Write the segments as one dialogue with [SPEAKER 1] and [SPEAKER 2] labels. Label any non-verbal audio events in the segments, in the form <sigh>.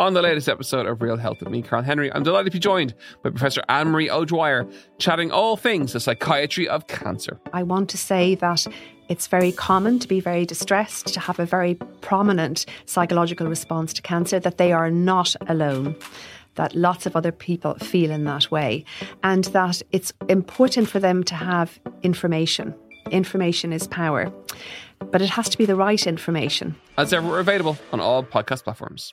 [SPEAKER 1] On the latest episode of Real Health with me, Carl Henry, I'm delighted to be joined by Professor Anne Marie O'Dwyer, chatting all things the psychiatry of cancer.
[SPEAKER 2] I want to say that it's very common to be very distressed, to have a very prominent psychological response to cancer, that they are not alone that lots of other people feel in that way, and that it's important for them to have information. Information is power, but it has to be the right information.
[SPEAKER 1] As ever, we're available on all podcast platforms.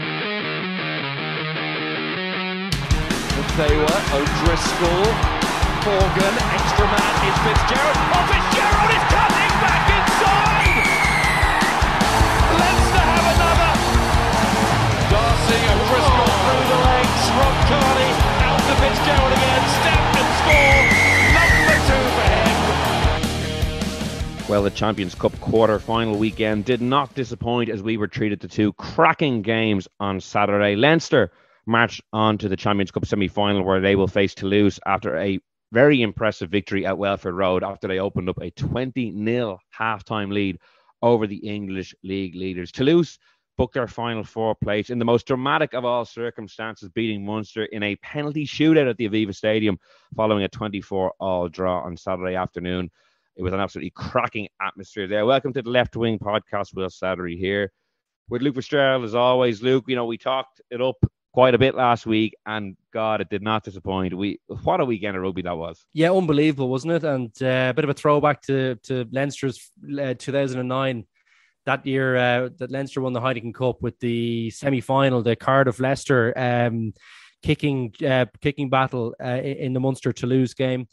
[SPEAKER 3] Thayer, O'Driscoll, Morgan, extra man is Fitzgerald. Oh, Fitzgerald is cutting back inside! Leinster have another! D'Arcy, O'Driscoll oh. through the legs, Rob Kearney, out to Fitzgerald again, step and score! Number two for him.
[SPEAKER 4] Well, the Champions Cup quarter final weekend did not disappoint as we were treated to two cracking games on Saturday. Leinster march on to the Champions Cup semi final where they will face Toulouse after a very impressive victory at Welford Road after they opened up a 20 0 halftime lead over the English League leaders. Toulouse booked their final four place in the most dramatic of all circumstances, beating Munster in a penalty shootout at the Aviva Stadium following a 24 all draw on Saturday afternoon. It was an absolutely cracking atmosphere there. Welcome to the Left Wing Podcast. Will Slattery here with Luke Fitzgerald as always. Luke, you know, we talked it up quite a bit last week, and God, it did not disappoint. We what a weekend of rugby that was.
[SPEAKER 5] Yeah, unbelievable, wasn't it? And uh, a bit of a throwback to to Leinster's uh, 2009. That year, uh, that Leinster won the Heineken Cup with the semi final, the Cardiff Leicester um, kicking uh, kicking battle uh, in the Munster Toulouse game.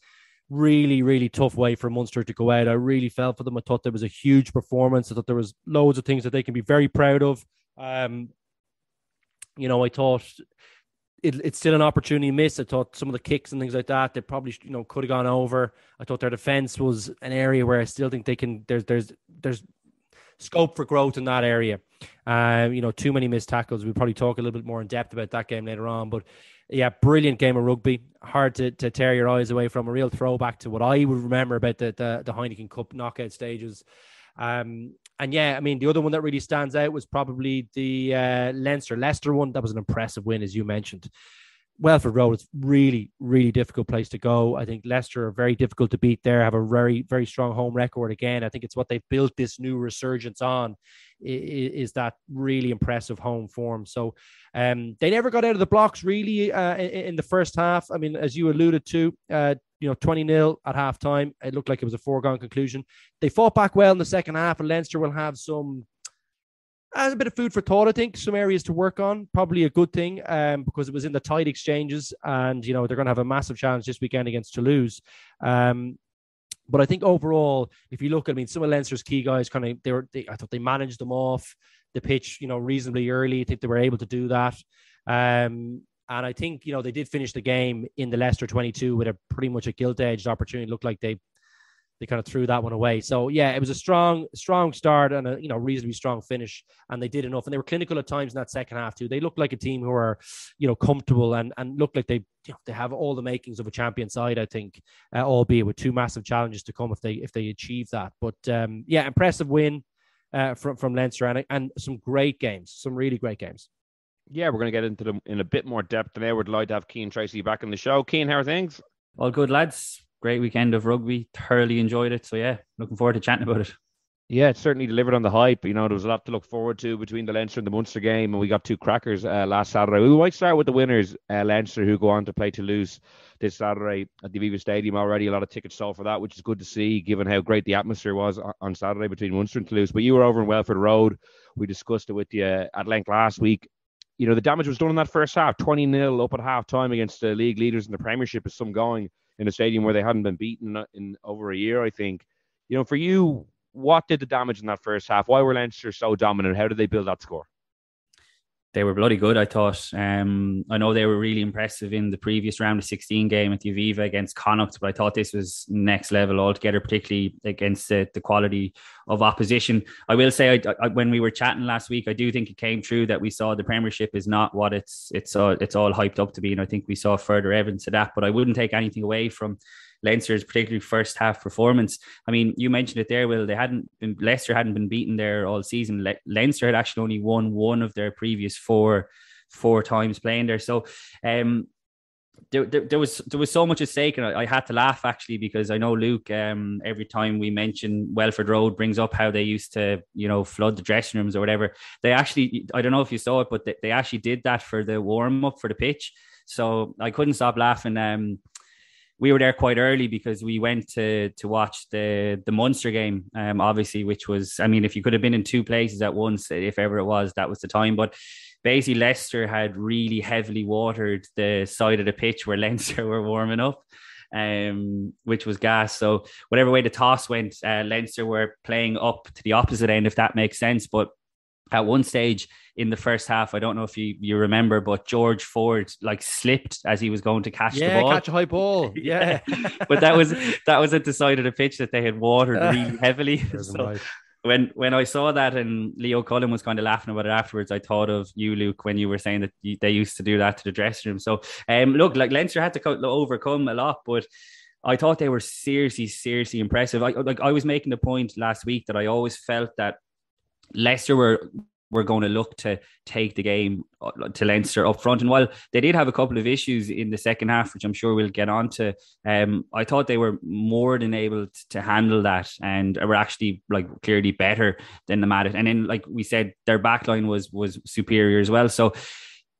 [SPEAKER 5] Really, really tough way for Munster to go out. I really felt for them. I thought there was a huge performance. I thought there was loads of things that they can be very proud of. Um, you know, I thought it, it's still an opportunity miss. I thought some of the kicks and things like that, they probably you know could have gone over. I thought their defense was an area where I still think they can. There's there's there's scope for growth in that area. Um, you know, too many missed tackles. We'll probably talk a little bit more in depth about that game later on. But yeah, brilliant game of rugby. Hard to, to tear your eyes away from. A real throwback to what I would remember about the the, the Heineken Cup knockout stages. Um, and yeah, I mean, the other one that really stands out was probably the uh, Leinster Leicester one. That was an impressive win, as you mentioned. Welford Road is really, really difficult place to go. I think Leicester are very difficult to beat there, have a very, very strong home record again. I think it's what they've built this new resurgence on is, that really impressive home form. So um, they never got out of the blocks really uh, in, the first half. I mean, as you alluded to, uh, you know, 20 0 at halftime. It looked like it was a foregone conclusion. They fought back well in the second half, and Leinster will have some as a bit of food for thought, I think. Some areas to work on, probably a good thing, um, because it was in the tight exchanges, and you know they're going to have a massive challenge this weekend against Toulouse. Um, but I think overall, if you look, I mean, some of Leinster's key guys kind of they were, they, I thought they managed them off the pitch, you know, reasonably early. I think they were able to do that. Um, and I think, you know, they did finish the game in the Leicester 22 with a pretty much a gilt edged opportunity. It looked like they they kind of threw that one away. So yeah, it was a strong, strong start and a you know reasonably strong finish, and they did enough. And they were clinical at times in that second half too. They looked like a team who are, you know, comfortable and and looked like they you know, they have all the makings of a champion side. I think, uh, albeit with two massive challenges to come if they if they achieve that. But um, yeah, impressive win uh, from from Leinster and and some great games, some really great games
[SPEAKER 4] yeah, we're going to get into them in a bit more depth today. We're delighted to have Cian Tracey back in the show. Cian, how are things?
[SPEAKER 6] All good, lads. Great weekend of rugby. Thoroughly enjoyed it. So, yeah, looking forward to chatting about it.
[SPEAKER 4] Yeah, it certainly delivered on the hype. You know, there was a lot to look forward to between the Leinster and the Munster game, and we got two crackers uh, last Saturday. We might start with the winners, uh, Leinster, who go on to play Toulouse this Saturday at the Aviva Stadium already. A lot of tickets sold for that, which is good to see, given how great the atmosphere was on Saturday between Munster and Toulouse. But you were over in Welford Road. We discussed it with you at length last week you know, the damage was done in that first half, 20 0 up at half time against the league leaders in the Premiership is some going in a stadium where they hadn't been beaten in over a year, I think. You know, for you, what did the damage in that first half? Why were Leinster so dominant? How did they build that score?
[SPEAKER 6] They were bloody good. I thought. Um, I know they were really impressive in the previous round of 16 game at the Aviva against Connacht, but I thought this was next level altogether, particularly against the, the quality of opposition. I will say, I, I, when we were chatting last week, I do think it came true that we saw the Premiership is not what it's it's all, it's all hyped up to be, and I think we saw further evidence of that. But I wouldn't take anything away from Leinster's particularly first half performance. I mean, you mentioned it there, Will. They hadn't been Leicester hadn't been beaten there all season. Le- Leinster had actually only won one of their previous four four times playing there. So um there, there, there, was there was so much at stake, and I, I, had to laugh actually because I know Luke. Um, every time we mention Welford Road, brings up how they used to, you know, flood the dressing rooms or whatever. They actually, I don't know if you saw it, but they, they actually did that for the warm up for the pitch. So I couldn't stop laughing. Um, we were there quite early because we went to to watch the the Munster game, um, obviously, which was, I mean, if you could have been in two places at once, if ever it was, that was the time. But basically, Leicester had really heavily watered the side of the pitch where <laughs> Leinster were warming up. Um, which was gas. So whatever way the toss went, uh, Leinster were playing up to the opposite end, if that makes sense. But at one stage, in the first half. I don't know if you, you remember, but George Ford like slipped as he was going to catch
[SPEAKER 5] yeah,
[SPEAKER 6] the ball.
[SPEAKER 5] catch a high ball. <laughs> Yeah.
[SPEAKER 6] but that was <laughs> that was at the side of the pitch that they had watered really heavily. <laughs> so right. when when I saw that and Leo Cullen was kind of laughing about it afterwards, I thought of you, Luke, when you were saying that you, they used to do that to the dressing room. So um, look, like Leinster had to co- overcome a lot, but I thought they were seriously, seriously impressive. I like I was making the point last week that I always felt that Leicester were were going to look to take the game uh, to Leinster up front. And while they did have a couple of issues in the second half, which I'm sure we'll get on to, um, I thought they were more than able to handle that and were actually like clearly better than the Maddit. And then, like we said, their backline was was superior as well. So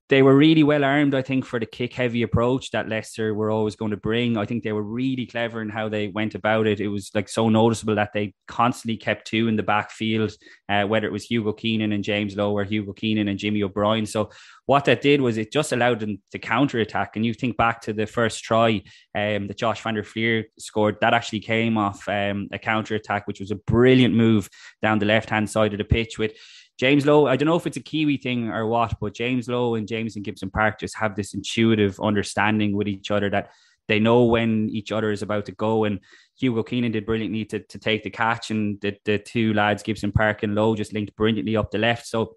[SPEAKER 6] they were really well armed, I think, for the kick heavy approach that Leicester were always going to bring. I think they were really clever in how they went about it. It was like so noticeable that they constantly kept two in the backfield, uh, whether it was Hugo Keenan and James Lowe or Hugo Keenan and Jimmy O'Brien. So what that did was it just allowed them to counter attack. And you think back to the first try um, that Josh van der Flier scored, that actually came off um, a counter attack, which was a brilliant move down the left hand side of the pitch with James Lowe, I don't know if it's a Kiwi thing or what, but James Lowe and Jamison Gibson Park just have this intuitive understanding with each other that they know when each other is about to go. And Hugo Keenan did brilliantly to, to take the catch, and the, the two lads, Gibson Park and Lowe, just linked brilliantly up the left. So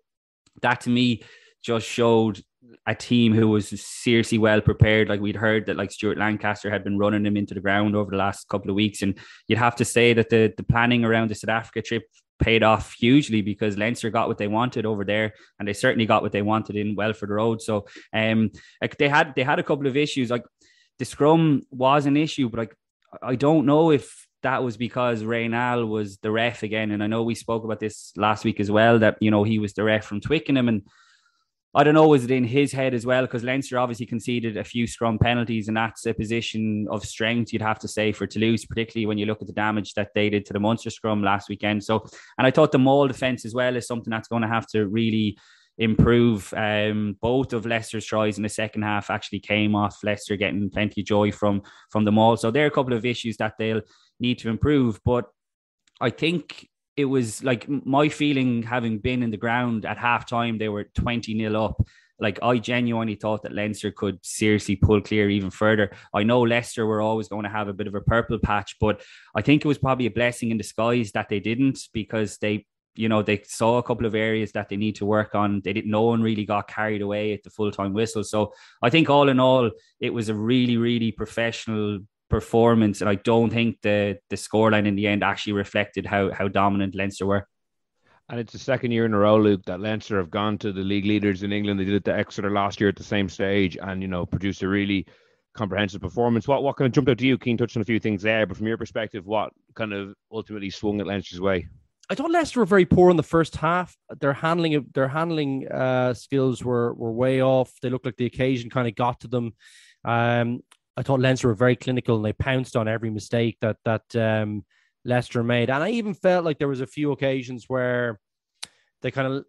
[SPEAKER 6] that to me just showed a team who was seriously well prepared. Like we'd heard that like Stuart Lancaster had been running them into the ground over the last couple of weeks. And you'd have to say that the the planning around the South Africa trip paid off hugely because Leinster got what they wanted over there, and they certainly got what they wanted in Welford Road. So, um, like they had they had a couple of issues. Like the scrum was an issue, but like I don't know if that was because Raynal was the ref again. And I know we spoke about this last week as well that you know he was the ref from Twickenham and I don't know, was it in his head as well? Because Leinster obviously conceded a few scrum penalties, and that's a position of strength, you'd have to say, for Toulouse, particularly when you look at the damage that they did to the Munster scrum last weekend. So, and I thought the maul defence as well is something that's going to have to really improve. Um, both of Leicester's tries in the second half actually came off Leicester getting plenty of joy from from the maul. So there are a couple of issues that they'll need to improve. But I think it was like my feeling having been in the ground at halftime, they were 20 nil up. Like I genuinely thought that Leinster could seriously pull clear even further. I know Leicester were always going to have a bit of a purple patch, but I think it was probably a blessing in disguise that they didn't because they you know they saw a couple of areas that they need to work on they didn't no one really got carried away at the full-time whistle so i think all in all it was a really really professional performance, and I don't think the the scoreline in the end actually reflected how how dominant Leinster were.
[SPEAKER 4] And it's the second year in a row, Luke, that Leinster have gone to the league leaders in England. They did it to Exeter last year at the same stage, and you know produced a really comprehensive performance. What what kind of jumped out to you? Cian touched on a few things there, but from your perspective, what kind of ultimately swung at Leinster's way?
[SPEAKER 5] I thought Leicester were very poor in the first half. Their handling their handling uh, skills were were way off. They looked like the occasion kind of got to them. Um, I thought Leinster were very clinical and they pounced on every mistake that that um, Leicester made. And I even felt like there was a few occasions where they kind of,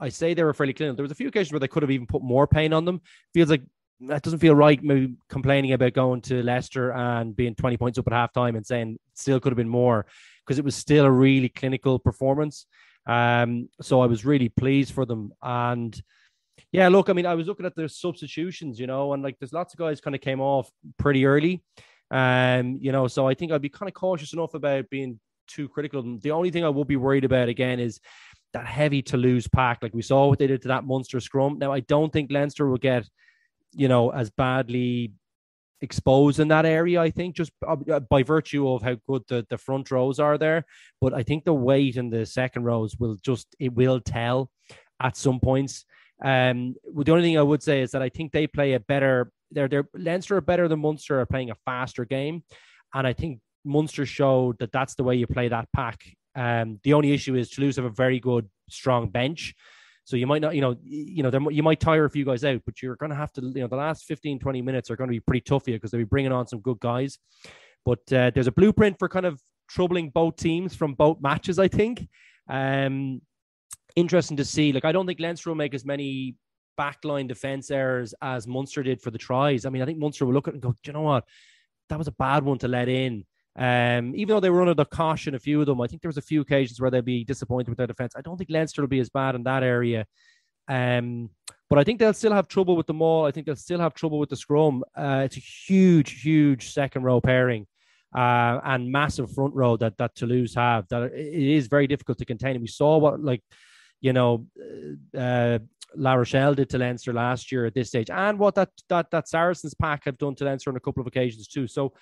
[SPEAKER 5] I say they were fairly clinical. There was a few occasions where they could have even put more pain on them. Feels like that doesn't feel right. Maybe complaining about going to Leicester and being 20 points up at halftime and saying still could have been more because it was still a really clinical performance. Um, so I was really pleased for them. And yeah, look, I mean, I was looking at the substitutions, you know, and like there's lots of guys kind of came off pretty early. Um, you know, so I think I'd be kind of cautious enough about being too critical. The only thing I would be worried about again is that heavy Toulouse pack. Like we saw what they did to that Munster scrum. Now I don't think Leinster will get, you know, as badly exposed in that area. I think just uh, uh, by virtue of how good the, the front rows are there. But I think the weight in the second rows will just it will tell at some points. Um, the only thing I would say is that I think they play a better. They're they're Leinster are better than Munster are playing a faster game, and I think Munster showed that that's the way you play that pack. Um, the only issue is Toulouse have a very good, strong bench. So you might not, you know, you know, you might tire a few guys out, but you're going to have to, you know, the last 15, 20 minutes are going to be pretty tough you because they'll be bringing on some good guys. But uh, there's a blueprint for kind of troubling both teams from both matches, I think. Um, interesting to see. Like, I don't think Leinster will make as many backline defense errors as Munster did for the tries. I mean, I think Munster will look at it and go, you know what? That was a bad one to let in. Um, even though they were under the caution, a few of them, I think there was a few occasions where they'd be disappointed with their defense. I don't think Leinster will be as bad in that area. Um, but I think they'll still have trouble with the maul. I think they'll still have trouble with the scrum. Uh, it's a huge, huge second row pairing uh, and massive front row that that Toulouse have. That it is very difficult to contain. And we saw what like you know uh, La Rochelle did to Leinster last year at this stage, and what that that that Saracens pack have done to Leinster on a couple of occasions too. So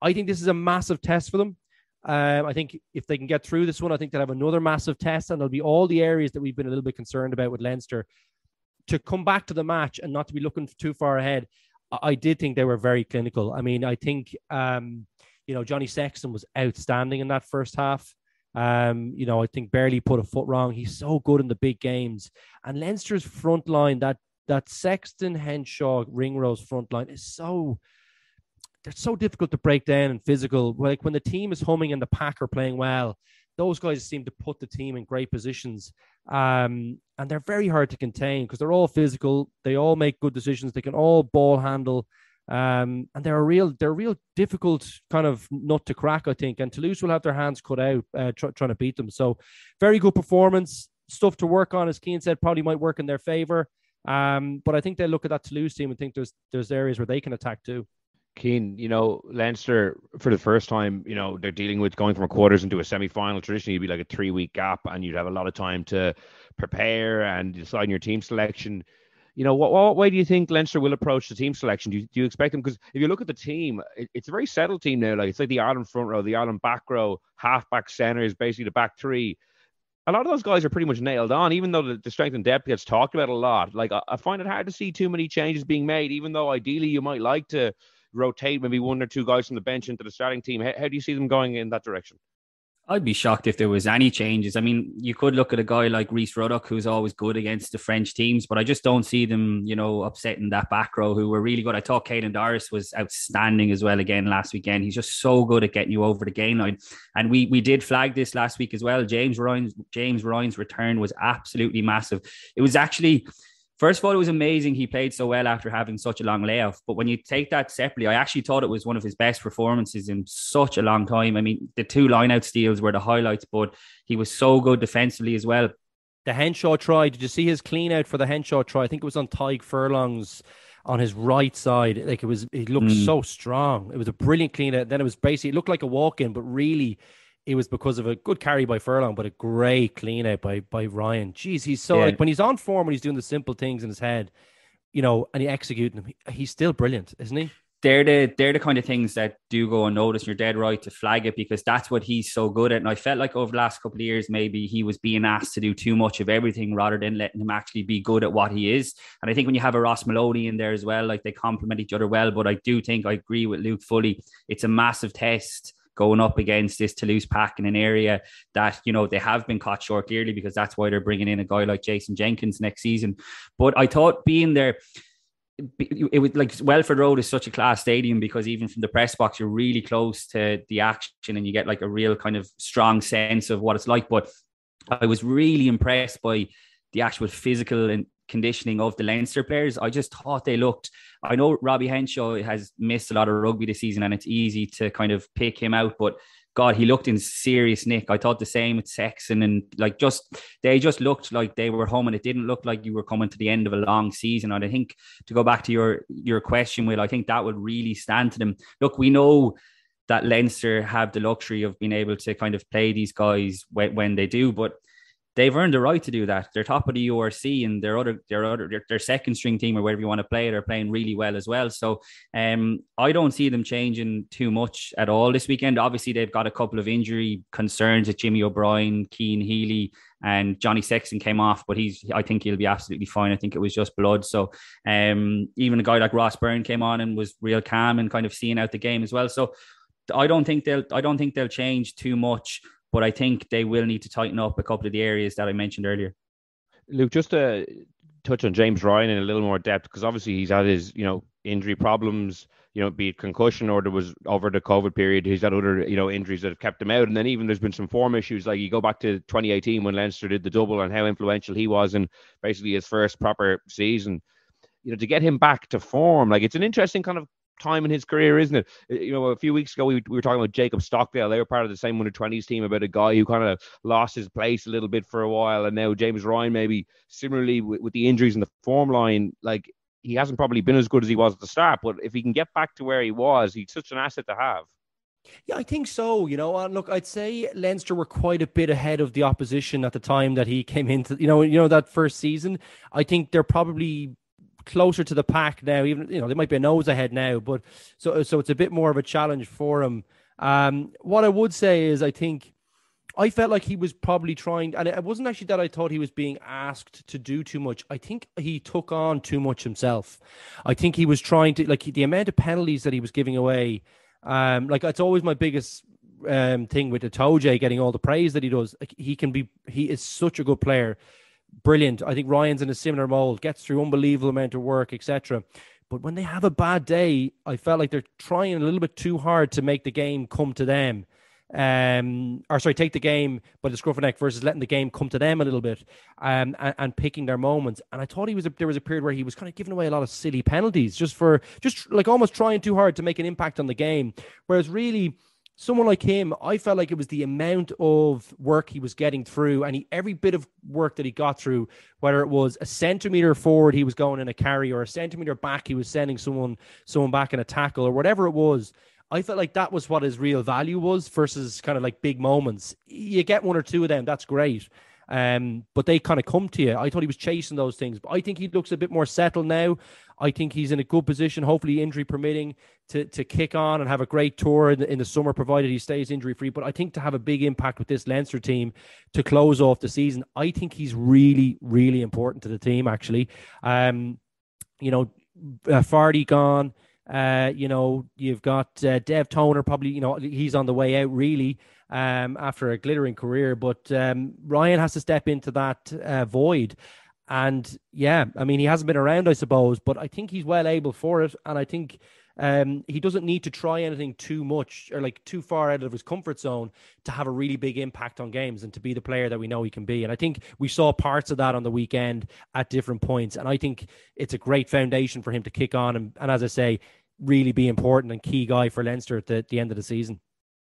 [SPEAKER 5] I think this is a massive test for them. Um, I think if they can get through this one, I think they'll have another massive test, and there'll be all the areas that we've been a little bit concerned about with Leinster to come back to the match and not to be looking too far ahead. I did think they were very clinical. I mean, I think um, you know Johnny Sexton was outstanding in that first half. Um, you know, I think barely put a foot wrong. He's so good in the big games. And Leinster's front line, that that Sexton Henshaw Ringrose front line is so they're so difficult to break down and physical. Like when the team is humming and the pack are playing well, those guys seem to put the team in great positions. Um, and they're very hard to contain because they're all physical. They all make good decisions. They can all ball handle. Um, and they're a real, they're a real difficult kind of nut to crack, I think. And Toulouse will have their hands cut out uh, tr- trying to beat them. So, very good performance, stuff to work on. As Cian said, probably might work in their favor. Um, but I think they look at that Toulouse team and think there's there's areas where they can attack too.
[SPEAKER 4] Cian, you know, Leinster for the first time, you know, they're dealing with going from a quarters into a semi final. Traditionally, it'd be like a three week gap, and you'd have a lot of time to prepare and decide on your team selection. You know, what, what way do you think Leinster will approach the team selection? Do you, do you expect them? Because if you look at the team, it, it's a very settled team now. Like it's like the Ireland front row, the Ireland back row, half back center is basically the back three. A lot of those guys are pretty much nailed on, even though the, the strength and depth gets talked about a lot. Like I, I find it hard to see too many changes being made, even though ideally you might like to rotate maybe one or two guys from the bench into the starting team. How, how do you see them going in that direction?
[SPEAKER 6] I'd be shocked if there was any changes. I mean, you could look at a guy like Rhys Ruddock, who's always good against the French teams, but I just don't see them, you know, upsetting that back row who were really good. I thought Caelan Doris was outstanding as well again last weekend. He's just so good at getting you over the game line. And we we did flag this last week as well. James Ryan's James Ryan's return was absolutely massive. It was actually First of all, it was amazing he played so well after having such a long layoff. But when you take that separately, I actually thought it was one of his best performances in such a long time. I mean, the two lineout steals were the highlights, but he was so good defensively as well.
[SPEAKER 5] The Henshaw try, did you see his clean out for the Henshaw try? I think it was on Tadhg Furlong's on his right side. Like it was, he looked mm. so strong. It was a brilliant clean out. Then it was basically, it looked like a walk in, but really it was because of a good carry by Furlong, but a great clean out by by Ryan. Jeez, he's so yeah. like when he's on form, when he's doing the simple things in his head, you know, and he executing them, he's still brilliant, isn't he?
[SPEAKER 6] They're the they're the kind of things that do go unnoticed. You're dead right to flag it because that's what he's so good at. And I felt like over the last couple of years, maybe he was being asked to do too much of everything rather than letting him actually be good at what he is. And I think when you have a Ross Molony in there as well, like they complement each other well. But I do think I agree with Luke fully. It's a massive test going up against this Toulouse pack in an area that, you know, they have been caught short clearly because that's why they're bringing in a guy like Jason Jenkins next season. But I thought being there, it was like Welford Road is such a class stadium because even from the press box, you're really close to the action and you get like a real kind of strong sense of what it's like. But I was really impressed by the actual physical and conditioning of the Leinster players. I just thought they looked. I know Robbie Henshaw has missed a lot of rugby this season, and it's easy to kind of pick him out, but God, he looked in serious nick. I thought the same with Sexton and like just they just looked like they were home and it didn't look like you were coming to the end of a long season. And I think to go back to your your question, Will, I think that would really stand to them. Look, we know that Leinster have the luxury of being able to kind of play these guys when, when they do, but they've earned the right to do that. They're top of the URC and their other their other their, their, second string team or wherever you want to play, they're playing really well as well. So um, I don't see them changing too much at all this weekend. Obviously, they've got a couple of injury concerns at Jimmy O'Brien, Cian Healy, and Johnny Sexton came off, but he's I think he'll be absolutely fine. I think it was just blood. So um, even a guy like Ross Byrne came on and was real calm and kind of seeing out the game as well. So I don't think they'll I don't think they'll change too much. But I think they will need to tighten up a couple of the areas that I mentioned earlier.
[SPEAKER 4] Luke, just to touch on James Ryan in a little more depth, because obviously he's had his, you know, injury problems, you know, be it concussion or there was over the COVID period, he's had other, you know, injuries that have kept him out. And then even there's been some form issues. Like you go back to 2018 when Leinster did the double and how influential he was in basically his first proper season. You know, to get him back to form, like it's an interesting kind of time in his career, isn't it? Uh, you know, a few weeks ago we, we were talking about Jacob Stockdale. They were part of the same under twenties team about a guy who kind of lost his place a little bit for a while, and now James Ryan maybe similarly with, with the injuries in the form line, like he hasn't probably been as good as he was at the start. But if he can get back to where he was, he's such an asset to have.
[SPEAKER 5] Yeah, I think so. You know, and look, I'd say Leinster were quite a bit ahead of the opposition at the time that he came into. You know, you know that first season. I think they're probably closer to the pack now. Even you know they might be a nose ahead now, but so so it's a bit more of a challenge for him. Um, what I would say is I think I felt like he was probably trying, and it wasn't actually that I thought he was being asked to do too much. I think he took on too much himself. I think he was trying to like the amount of penalties that he was giving away. Um, like it's always my biggest um thing with Itoje getting all the praise that he does. Like he can be, he is such a good player brilliant. I think Ryan's in a similar mold, gets through unbelievable amount of work, etc. But when they have a bad day, I felt like they're trying a little bit too hard to make the game come to them. Um, or sorry, take the game by the scruff of neck versus letting the game come to them a little bit, um, and, and picking their moments. And I thought he was a, there was a period where he was kind of giving away a lot of silly penalties, just for just like almost trying too hard to make an impact on the game. Whereas really, someone like him, I felt like it was the amount of work he was getting through, and he, every bit of work that he got through, whether it was a centimeter forward, he was going in a carry, or a centimeter back, he was sending someone someone back in a tackle, or whatever it was. I felt like that was what his real value was versus kind of like big moments. You get one or two of them, that's great. Um, but they kind of come to you. I thought he was chasing those things, but I think he looks a bit more settled now. I think he's in a good position, hopefully injury permitting, to to kick on and have a great tour in the, in the summer, provided he stays injury free. But I think to have a big impact with this Leinster team to close off the season, I think he's really, really important to the team. Actually, um, you know, uh, Fardy gone. Uh, you know, you've got uh, Dev Toner, probably, you know, he's on the way out really um, after a glittering career. But um, Ryan has to step into that uh, void. And yeah, I mean, he hasn't been around, I suppose, but I think he's well able for it. And I think um, he doesn't need to try anything too much or like too far out of his comfort zone to have a really big impact on games and to be the player that we know he can be. And I think we saw parts of that on the weekend at different points. And I think it's a great foundation for him to kick on and, and as I say, really be important and key guy for Leinster at the, the end of the season.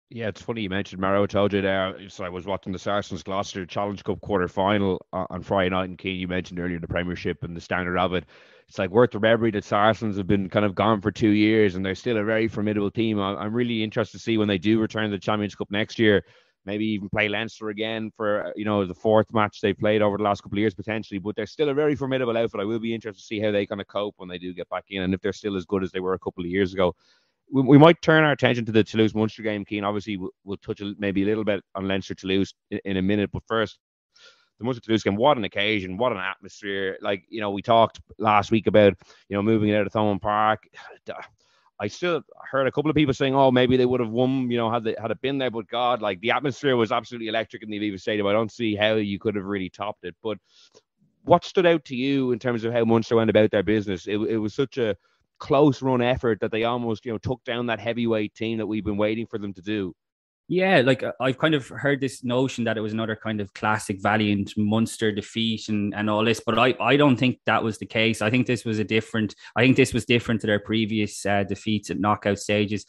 [SPEAKER 4] Yeah, it's funny you mentioned Maro Itoje there. So I was watching the Saracens Gloucester Challenge Cup quarter final on Friday night, and Key, you mentioned earlier the Premiership and the standard of it. It's like worth remembering that Saracens have been kind of gone for two years, and they're still a very formidable team. I'm really interested to see when they do return to the Champions Cup next year. Maybe even play Leinster again for you know the fourth match they played over the last couple of years potentially. But they're still a very formidable outfit. I will be interested to see how they kind of cope when they do get back in, and if they're still as good as they were a couple of years ago we, we might turn our attention to the Toulouse Munster game, Cian. Obviously, we'll, we'll touch a, maybe a little bit on Leinster Toulouse in, in a minute, but first, the Munster Toulouse game. What an occasion! What an atmosphere! Like you know, we talked last week about you know moving it out of Thomond Park. <sighs> I still heard a couple of people saying, "Oh, maybe they would have won," you know, had they, had it been there. But God, like the atmosphere was absolutely electric in the Aviva Stadium. I don't see how you could have really topped it. But what stood out to you in terms of how Munster went about their business? It, it was such a close run effort that they almost you know took down that heavyweight team that we've been waiting for them to do.
[SPEAKER 6] Yeah, like uh, I've kind of heard this notion that it was another kind of classic Valiant Munster defeat and, and all this, but I, I don't think that was the case. I think this was a different. I think this was different to their previous uh, defeats at knockout stages,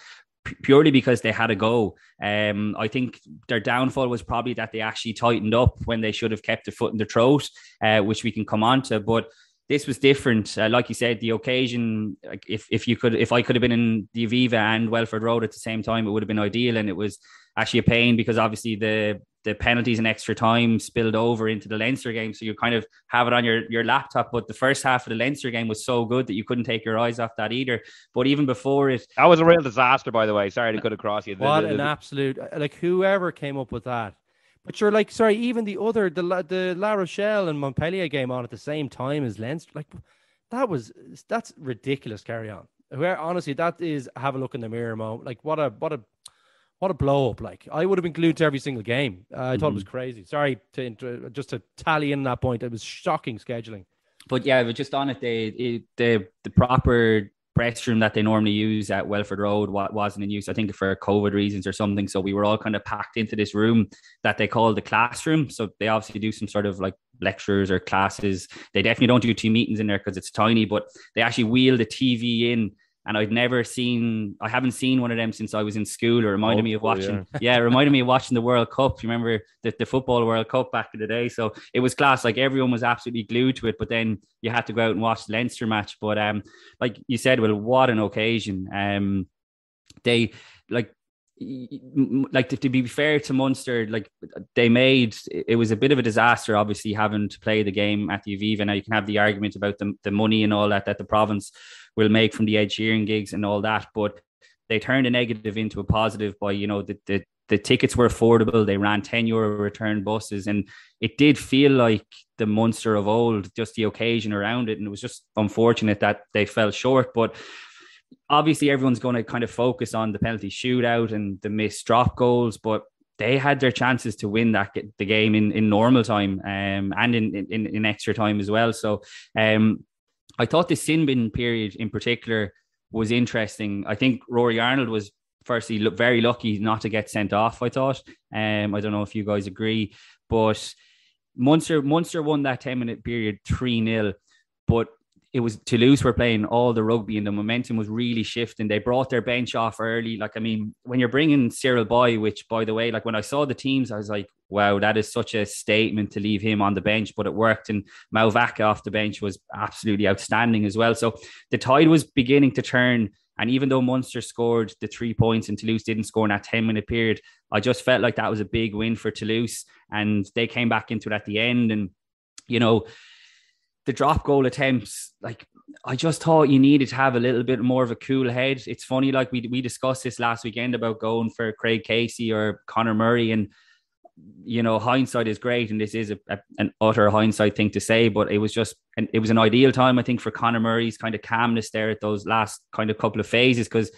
[SPEAKER 6] purely because they had a go. Um, I think their downfall was probably that they actually tightened up when they should have kept a foot in the throat, uh, which we can come on to. But this was different. Uh, like you said, the occasion, like if, if you could, if I could have been in the Aviva and Welford Road at the same time, it would have been ideal. And it was actually a pain because obviously the the penalties and extra time spilled over into the Leinster game. So you kind of have it on your, your laptop. But the first half of the Leinster game was so good that you couldn't take your eyes off that either. But even before it.
[SPEAKER 4] That was a real disaster, by the way. Sorry to cut across you.
[SPEAKER 5] What an absolute. Like, whoever came up with that. But you're like, sorry, even the other, the, the La Rochelle and Montpellier game on at the same time as Leinster. Like, that was, that's ridiculous. Carry on. Where honestly, that is have a look in the mirror moment. Like, what a, what a, what a blow up! Like I would have been glued to every single game. Uh, I mm-hmm. thought it was mm-hmm. crazy. Sorry to just to tally in that point. It was shocking scheduling.
[SPEAKER 6] But yeah, but just on it, the the the proper press room that they normally use at Welford Road wasn't in use. I think for COVID reasons or something. So we were all kind of packed into this room that they call the classroom. So they obviously do some sort of like lectures or classes. They definitely don't do team meetings in there because it's tiny, but they actually wheel the TV in and I'd never seen I haven't seen one of them since I was in school. It reminded oh, me of watching yeah. yeah, it <laughs> reminded me of watching the World Cup. You remember the, the football World Cup back in the day? So it was class. Like everyone was absolutely glued to it, but then you had to go out and watch the Leinster match. But um like you said, well, what an occasion. Um they like like to, to, be fair to Munster, like they made it was a bit of a disaster, obviously having to play the game at the Aviva. Now you can have the argument about the, the money and all that that the province will make from the Ed Sheeran gigs and all that, but they turned a negative into a positive by you know the the, the tickets were affordable. They ran ten euro return buses, and it did feel like the Munster of old, just the occasion around it, and it was just unfortunate that they fell short, but obviously everyone's going to kind of focus on the penalty shootout and the missed drop goals, but they had their chances to win that the game in, in normal time um, and in, in, in extra time as well. So um, I thought the sin bin period in particular was interesting. I think Rory Arnold was firstly very lucky not to get sent off. I thought. Um, I don't know if you guys agree, but Munster Munster won that ten minute period three 0 but it was Toulouse were playing all the rugby and the momentum was really shifting. They brought their bench off early. Like, I mean, when you're bringing Cyril Baille, which by the way, like when I saw the teams, I was like, wow, that is such a statement to leave him on the bench, but it worked. And Mauvaka off the bench was absolutely outstanding as well. So the tide was beginning to turn. And even though Munster scored the three points and Toulouse didn't score in that 10 minute period, I just felt like that was a big win for Toulouse. And they came back into it at the end. And, you know, the drop goal attempts, like I just thought you needed to have a little bit more of a cool head. It's funny, like we we discussed this last weekend about going for Craig Casey or Conor Murray, and you know hindsight is great, and this is a, a, an utter hindsight thing to say, but it was just and it was an ideal time I think for Conor Murray's kind of calmness there at those last kind of couple of phases because.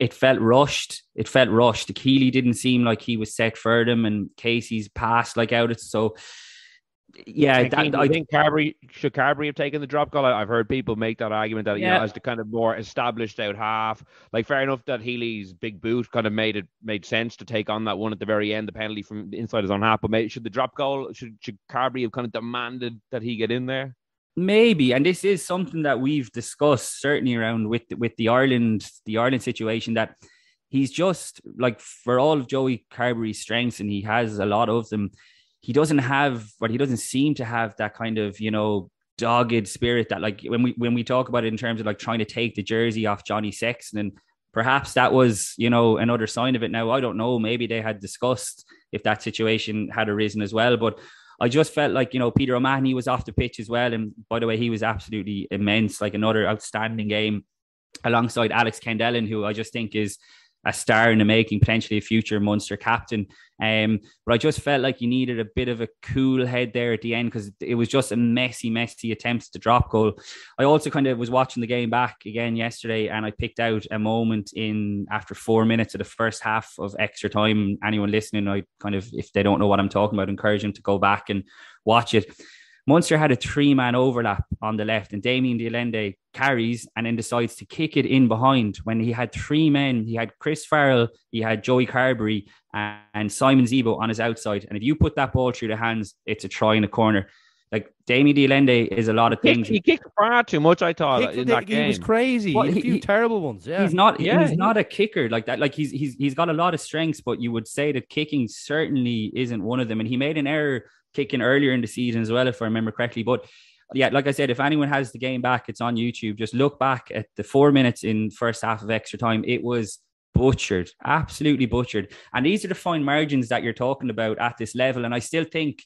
[SPEAKER 6] It felt rushed. It felt rushed. Keeley didn't seem like he was set for them, and Casey's passed like out. So yeah,
[SPEAKER 4] that, I think Carbery should Carbery have taken the drop goal. I've heard people make that argument that yeah. you know as the kind of more established out half. Like fair enough that Healy's big boot kind of made it made sense to take on that one at the very end, the penalty from inside his own half. But maybe, should the drop goal should should Carbery have kind of demanded that he get in there?
[SPEAKER 6] Maybe, and this is something that we've discussed certainly around with with the Ireland the Ireland situation that he's just like for all of Joey Carbery's strengths, and he has a lot of them he doesn't have, but he doesn't seem to have that kind of, you know, dogged spirit that like when we when we talk about it in terms of like trying to take the jersey off Johnny Sexton and perhaps that was you know another sign of it. Now I don't know. Maybe they had discussed if that situation had arisen as well but I just felt like you know Peter O'Mahony was off the pitch as well. And by the way he was absolutely immense like another outstanding game alongside Alex Kendellen who I just think is a star in the making, potentially a future Munster captain. Um, but I just felt like you needed a bit of a cool head there at the end because it was just a messy, messy attempt to drop goal. I also kind of was watching the game back again yesterday, and I picked out a moment in after four minutes of the first half of extra time. Anyone listening, I kind of if they don't know what I'm talking about, encourage them to go back and watch it. Munster had a three man overlap on the left, and Damian de Allende carries and then decides to kick it in behind when he had three men. He had Chris Farrell, he had Joey Carbery, and Simon Zebo on his outside. And if you put that ball through the hands, it's a try in the corner. Like Damian de Allende is a lot of things.
[SPEAKER 4] He kicked far too much. I thought in that
[SPEAKER 5] he
[SPEAKER 4] game.
[SPEAKER 5] was crazy. Well, he, a few he, terrible ones. Yeah,
[SPEAKER 6] he's not. Yeah, he's not a kicker like that. Like he's he's he's got a lot of strengths, but you would say that kicking certainly isn't one of them. And he made an error kicking earlier in the season as well, if I remember correctly. But yeah, like I said, if anyone has the game back, it's on YouTube. Just look back at the four minutes in first half of extra time. It was butchered, absolutely butchered. And these are the fine margins that you're talking about at this level. And I still think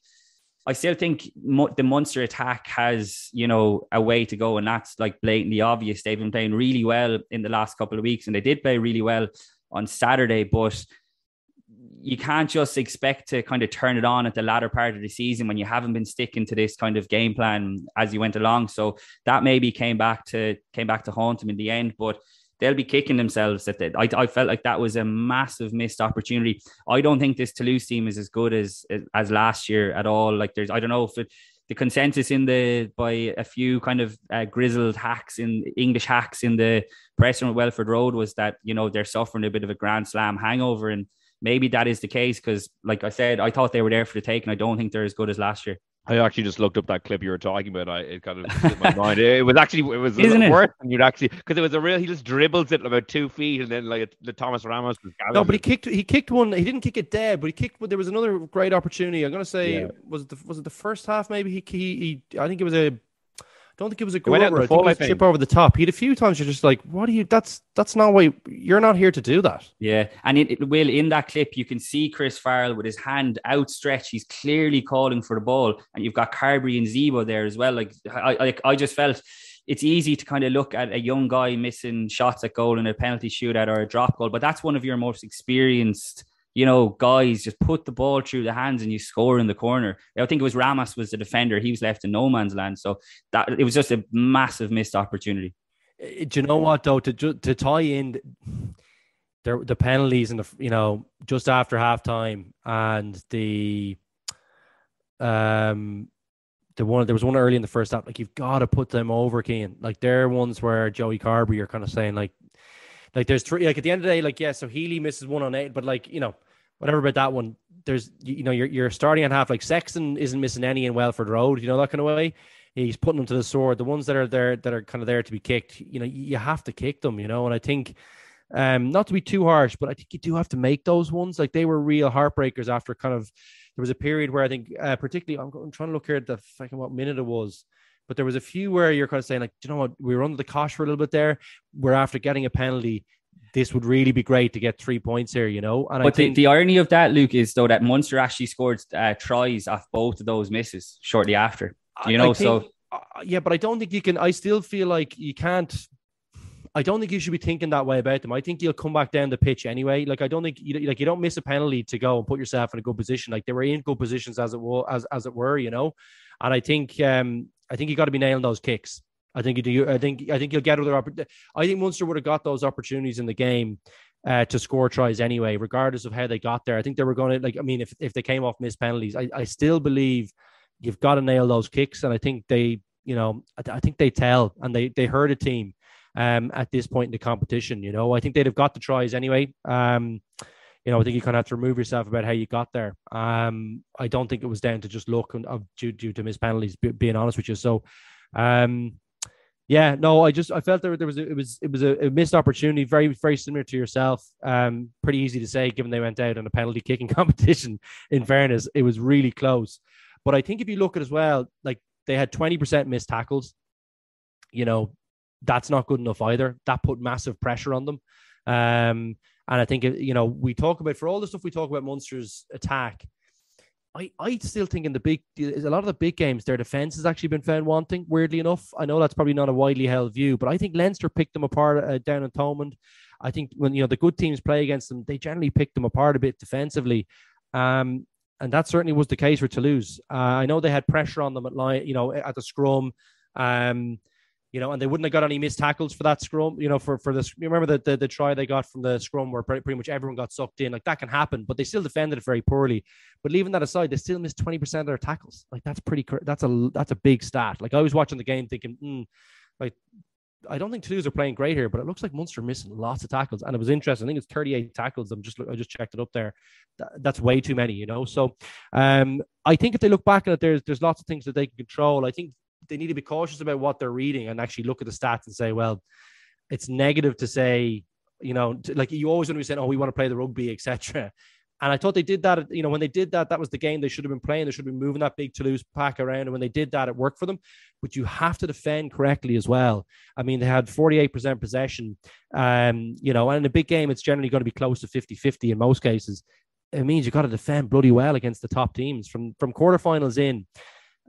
[SPEAKER 6] I still think the Munster attack has, you know, a way to go, and that's like blatantly obvious. They've been playing really well in the last couple of weeks, and they did play really well on Saturday, but you can't just expect to kind of turn it on at the latter part of the season when you haven't been sticking to this kind of game plan as you went along. So that maybe came back to came back to haunt them in the end, but they'll be kicking themselves at that. I, I felt like that was a massive missed opportunity. I don't think this Toulouse team is as good as as last year at all. Like there's, I don't know if it, the consensus in the by a few kind of uh, grizzled hacks in English hacks in the press room at Welford Road was that you know they're suffering a bit of a Grand Slam hangover, and maybe that is the case because, like I said, I thought they were there for the take, and I don't think they're as good as last year.
[SPEAKER 4] I actually just looked up that clip you were talking about. I it kind of slipped my <laughs> mind. It was actually it was Isn't it? worse than you'd actually because it was a real. He just dribbles it about two feet and then like the Thomas Ramos was.
[SPEAKER 5] No, but he kicked. He kicked one. He didn't kick it dead, but he kicked. But there was another great opportunity. I'm gonna say yeah. was it the was it the first half? Maybe he, he he. I think it was a don't think it was a goal. I think it was a chip over the top. He had a few times. You're just like, what are you? That's that's not why you're not here to do that.
[SPEAKER 6] Yeah, and it, it will in that clip you can see Chris Farrell with his hand outstretched. He's clearly calling for the ball, and you've got Carbery and Zebo there as well. Like I, I, I just felt it's easy to kind of look at a young guy missing shots at goal in a penalty shootout or a drop goal, but that's one of your most experienced you know, guys just put the ball through the hands and you score in the corner. I think it was Ramos was the defender. He was left in no man's land. So that it was just a massive missed opportunity.
[SPEAKER 5] Eh, do you know what though? To to tie in the the penalties and the you know just after halftime and the um the one there was one early in the first half. Like you've got to put them over, Cian. Like they're ones where Joey Carbery are kind of saying like like there's three. Like at the end of the day, like yeah, so Healy misses one on eight, but like you know whatever about that one. There's you know you're you're starting at half. Like Sexton isn't missing any in Welford Road. You know that kind of way. He's putting them to the sword. The ones that are there that are kind of there to be kicked. You know you have to kick them. You know, and I think. Um, not to be too harsh, but I think you do have to make those ones. Like they were real heartbreakers after kind of there was a period where I think, uh, particularly, I'm, I'm, trying to look here at the fucking what minute it was, but there was a few where you're kind of saying like, you know what, we were under the cosh for a little bit there. We're after getting a penalty this would really be great to get three points here, you know.
[SPEAKER 6] And but think... the, the irony of that, Luke, is though that Munster actually scored uh, tries off both of those misses shortly after. You know, think, so
[SPEAKER 5] uh, yeah, but I don't think you can. I still feel like you can't. I don't think you should be thinking that way about them. I think you'll come back down the pitch anyway. Like I don't think you like you don't miss a penalty to go and put yourself in a good position. Like they were in good positions as it was as as it were, you know. And I think um I think you got to be nailing those kicks. I think you do. I think I think you'll get other. I think Munster would have got those opportunities in the game uh, to score tries anyway, regardless of how they got there. I think they were going to like. I mean, if if they came off missed penalties, I, I still believe you've got to nail those kicks, and I think they, you know, I, I think they tell and they they hurt a team um, at this point in the competition. You know, I think they'd have got the tries anyway. Um, you know, I think you kind of have to remove yourself about how you got there. Um, I don't think it was down to just luck and of due, due to missed penalties. Being honest with you, so um, yeah, no, I just I felt there there was a, it was it was a, a, missed opportunity, very very similar to yourself. Um, pretty easy to say given they went out in a penalty kicking <laughs> competition. In fairness, it was really close. But I think if you look at as well, like they had twenty percent missed tackles. You know, that's not good enough either. That put massive pressure on them. Um, and I think you know we talk about for all the stuff we talk about Munster's attack I, I still think in the big a lot of the big games their defense has actually been found wanting. Weirdly enough, I know that's probably not a widely held view, but I think Leinster picked them apart uh, down in Thomond. I think when you know the good teams play against them, they generally pick them apart a bit defensively, um, and that certainly was the case for Toulouse. Uh, I know they had pressure on them at line, you know, at the scrum. Um, you know, and they wouldn't have got any missed tackles for that scrum, you know, for, for this. You remember the, the, the try they got from the scrum where pretty, pretty much everyone got sucked in. Like that can happen, but they still defended it very poorly. But leaving that aside, they still missed 20% of their tackles. Like that's pretty, that's a, that's a big stat. Like I was watching the game thinking, mm, like, I don't think Toulouse are playing great here, but it looks like Munster missing lots of tackles. And it was interesting. I think it's 38 tackles. I'm just, I just checked it up there. That's way too many, you know? So um, I think if they look back at it, there's, there's lots of things that they can control. I think they need to be cautious about what they're reading and actually look at the stats and say, well, it's negative to say, you know, to, like you always want to be saying, oh, we want to play the rugby, etc. And I thought they did that. You know, when they did that, that was the game they should have been playing. They should been moving that big Toulouse pack around. And when they did that, it worked for them. But you have to defend correctly as well. I mean, they had 48% possession. Um, you know, and in a big game, it's generally going to be close to 50 50 in most cases. It means you've got to defend bloody well against the top teams from from quarterfinals in.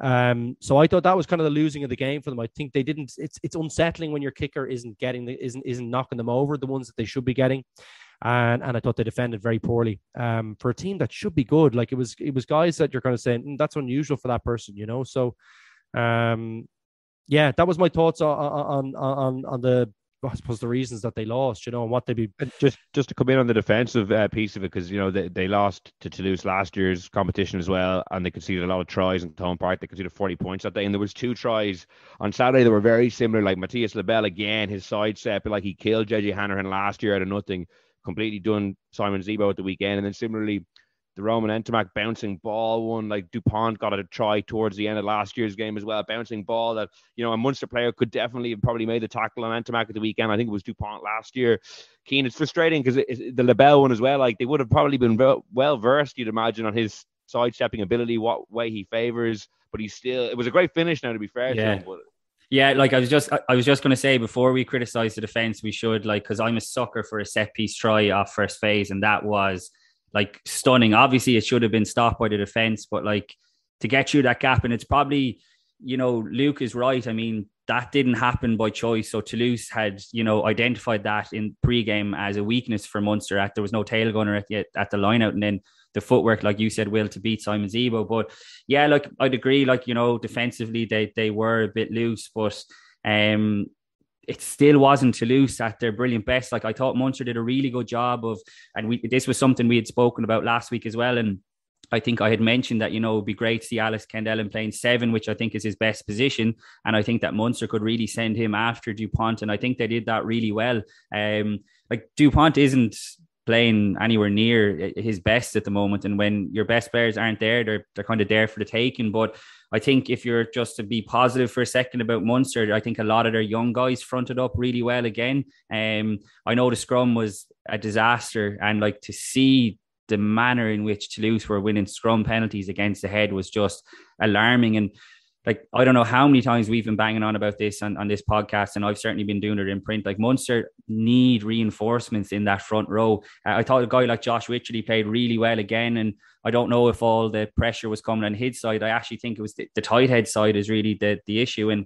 [SPEAKER 5] Um, so I thought that was kind of the losing of the game for them. I think they didn't. It's it's unsettling when your kicker isn't getting the isn't isn't knocking them over the ones that they should be getting, and and I thought they defended very poorly. Um, for a team that should be good, like it was it was guys that you're kind of saying mm, that's unusual for that person, you know. So, um, yeah, that was my thoughts on on on on the I suppose the reasons that they lost, you know, and what they'd be
[SPEAKER 4] just just to come in on the defensive uh, piece of it because you know they, they lost to Toulouse last year's competition as well, and they conceded a lot of tries in Thomond Park. They conceded forty points that day, and there was two tries on Saturday that were very similar. Like Matthis Lebel again, his side step, like he killed JJ Hanrahan last year out of nothing, completely done Simon Zebo at the weekend, and then similarly the Romain Ntamack bouncing ball one, like Dupont got a try towards the end of last year's game as well, bouncing ball that, you know, a Munster player could definitely have probably made the tackle on Ntamack at the weekend. I think it was Dupont last year. Cian, it's frustrating because it, the Lebel one as well, like they would have probably been well versed, you'd imagine, on his sidestepping ability, what way he favors, but he still, it was a great finish now, to be fair
[SPEAKER 6] yeah.
[SPEAKER 4] to him.
[SPEAKER 6] Yeah, like I was just I was just going to say before we criticize the defense, we should like because I'm a sucker for a set piece try off first phase, and that was like stunning. Obviously, it should have been stopped by the defense, but like to get through that gap, and it's probably, you know, Luke is right. I mean, that didn't happen by choice. So Toulouse had, you know, identified that in pre-game as a weakness for Munster. At there was no tail gunner at the at the lineout, and then the footwork, like you said, will to beat Simon Zebo. But yeah, like I'd agree. Like you know, defensively they they were a bit loose, but um, it still wasn't Toulouse at their brilliant best. Like I thought Munster did a really good job of, and we this was something we had spoken about last week as well. And I think I had mentioned that, you know, it'd be great to see Alex Kendellen playing seven, which I think is his best position. And I think that Munster could really send him after Dupont. And I think they did that really well. Um, like Dupont isn't playing anywhere near his best at the moment. And when your best players aren't there, they're they're kind of there for the taking. But I think if you're just to be positive for a second about Munster, I think a lot of their young guys fronted up really well again. Um, I know the scrum was a disaster, and like to see the manner in which Toulouse were winning scrum penalties against the head was just alarming. And like I don't know how many times we've been banging on about this on, on this podcast, and I've certainly been doing it in print. Like Munster need reinforcements in that front row. Uh, I thought a guy like Josh Wycherley played really well again, and I don't know if all the pressure was coming on his side. I actually think it was the, the tight head side is really the the issue, and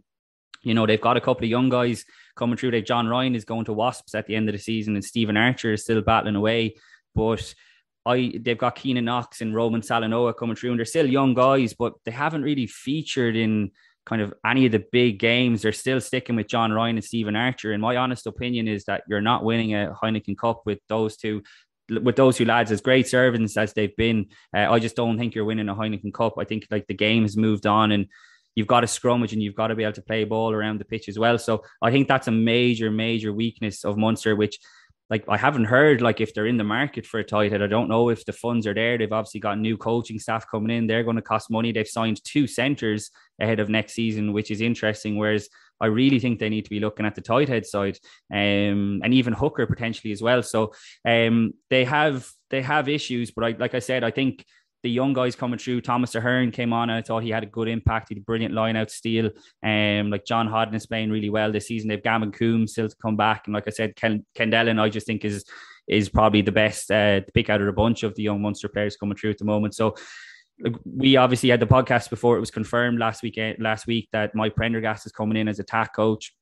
[SPEAKER 6] you know they've got a couple of young guys coming through. Like John Ryan is going to Wasps at the end of the season, and Stephen Archer is still battling away, but I they've got Keenan Knox and Roman Salanoa coming through, and they're still young guys, but they haven't really featured in kind of any of the big games. They're still sticking with John Ryan and Stephen Archer. And my honest opinion is that you're not winning a Heineken Cup with those two. With those two lads, as great servants as they've been, uh, I just don't think you're winning a Heineken Cup. I think like the game has moved on, and you've got a scrummage and you've got to be able to play ball around the pitch as well. So I think that's a major, major weakness of Munster, which like I haven't heard like if they're in the market for a tight head. I don't know if the funds are there. They've obviously got new coaching staff coming in. They're going to cost money. They've signed two centres ahead of next season, which is interesting. Whereas I really think they need to be looking at the tight head side, um, and even hooker potentially as well. So um, they have they have issues, but I, like I said, I think the young guys coming through. Thomas Ahern came on, and I thought he had a good impact. He had a brilliant line out steal. Um, like John Hodnett is playing really well this season. They've Gavin Coombs still to come back, and like I said, Ken, Kendellen, I just think is is probably the best uh, to pick out of a bunch of the young Munster players coming through at the moment. So we obviously had the podcast before it was confirmed last week last week that Mike Prendergast is coming in as attack coach.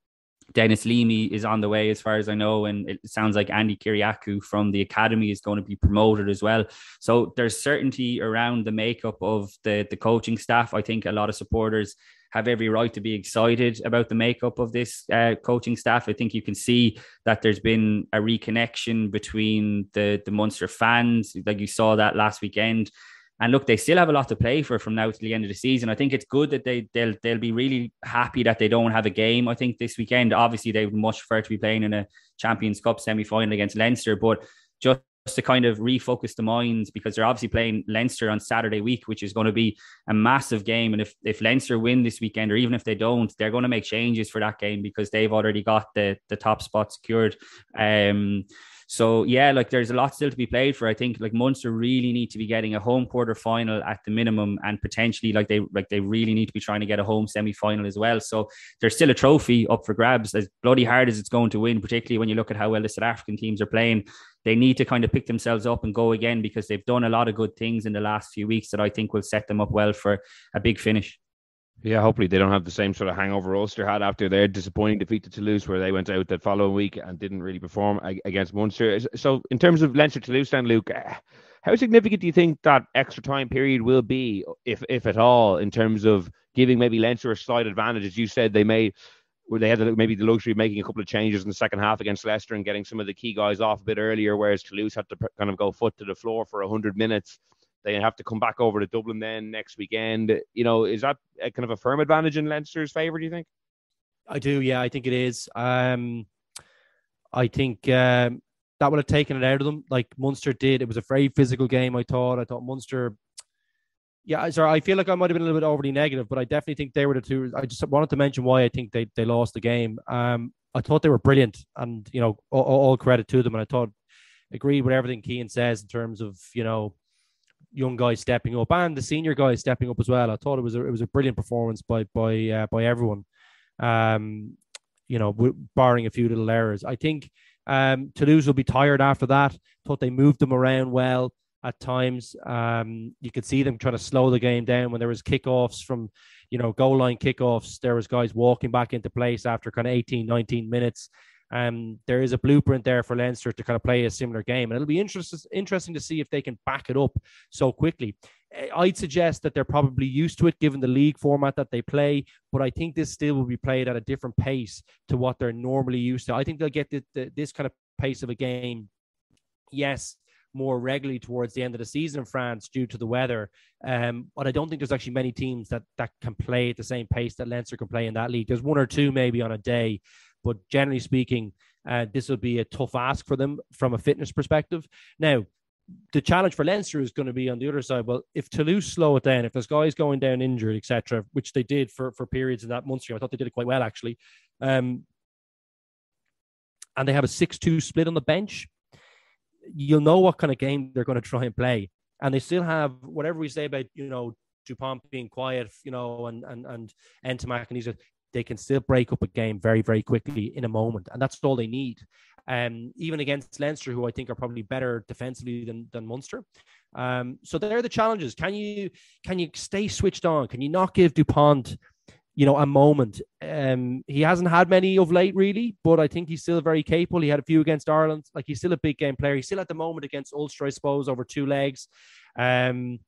[SPEAKER 6] Denis Leamy is on the way, as far as I know, and it sounds like Andy Kyriacou from the academy is going to be promoted as well. So there's certainty around the makeup of the the coaching staff. I think a lot of supporters have every right to be excited about the makeup of this uh, coaching staff. I think you can see that there's been a reconnection between the the Munster fans, like you saw that last weekend. And look, they still have a lot to play for from now to the end of the season. I think it's good that they they'll they'll be really happy that they don't have a game. I think this weekend, obviously, they would much prefer to be playing in a Champions Cup semi final against Leinster, but just to kind of refocus the minds because they're obviously playing Leinster on Saturday week, which is going to be a massive game. And if, if Leinster win this weekend, or even if they don't, they're going to make changes for that game because they've already got the, the top spot secured. Um, so yeah, like there's a lot still to be played for. I think like Munster really need to be getting a home quarter final at the minimum, and potentially like they like they really need to be trying to get a home semi final as well. So there's still a trophy up for grabs. As bloody hard as it's going to win, particularly when you look at how well the South African teams are playing. They need to kind of pick themselves up and go again because they've done a lot of good things in the last few weeks that I think will set them up well for a big finish.
[SPEAKER 4] Yeah, hopefully they don't have the same sort of hangover Ulster had after their disappointing defeat to Toulouse, where they went out that following week and didn't really perform against Munster. So, in terms of Leinster Toulouse, then Luke, eh, how significant do you think that extra time period will be, if if at all, in terms of giving maybe Leinster a slight advantage? As you said, they may where they had maybe the luxury of making a couple of changes in the second half against Leicester and getting some of the key guys off a bit earlier, whereas Toulouse had to kind of go foot to the floor for 100 minutes. They have to come back over to Dublin then next weekend. You know, is that kind of a firm advantage in Leinster's favour? Do you think?
[SPEAKER 5] I do. Yeah, I think it is. Um, I think um, that would have taken it out of them, like Munster did. It was a very physical game. I thought. I thought Munster. Yeah, sorry. I feel like I might have been a little bit overly negative, but I definitely think they were the two. I just wanted to mention why I think they, they lost the game. Um, I thought they were brilliant, and you know, all, all credit to them. And I thought agreed with everything Cian says in terms of you know young guys stepping up and the senior guys stepping up as well. I thought it was a, it was a brilliant performance by by uh, by everyone. Um, you know, barring a few little errors. I think um, Toulouse will be tired after that. Thought they moved them around well at times. Um, you could see them trying to slow the game down when there was kickoffs from, you know, goal line kickoffs. There was guys walking back into place after kind of 18, 19 minutes. Um, there is a blueprint there for Leinster to kind of play a similar game, and it'll be interesting interesting to see if they can back it up so quickly. I'd suggest that they're probably used to it given the league format that they play, but I think this still will be played at a different pace to what they're normally used to. I think they'll get the, the, this kind of pace of a game. Yes, more regularly towards the end of the season in France due to the weather. Um, but I don't think there's actually many teams that that can play at the same pace that Leinster can play in that league. There's one or two maybe on a day, but generally speaking, uh, this will be a tough ask for them from a fitness perspective. Now, the challenge for Leinster is going to be on the other side. Well, if Toulouse slow it down, if there's guys going down injured, etc., which they did for, for periods in that Munster, I thought they did it quite well actually. Um, and they have a six-two split on the bench. You'll know what kind of game they're going to try and play, and they still have whatever we say about you know Dupont being quiet, you know, and and and Ntamack and these they can still break up a game very, very quickly in a moment. And that's all they need. Um, even against Leinster, who I think are probably better defensively than, than Munster. Um, so there are the challenges. Can you can you stay switched on? Can you not give Dupont, you know, a moment? Um, he hasn't had many of late, really, but I think he's still very capable. He had a few against Ireland. Like he's still a big game player. He's still at the moment against Ulster, I suppose, over two legs. Um,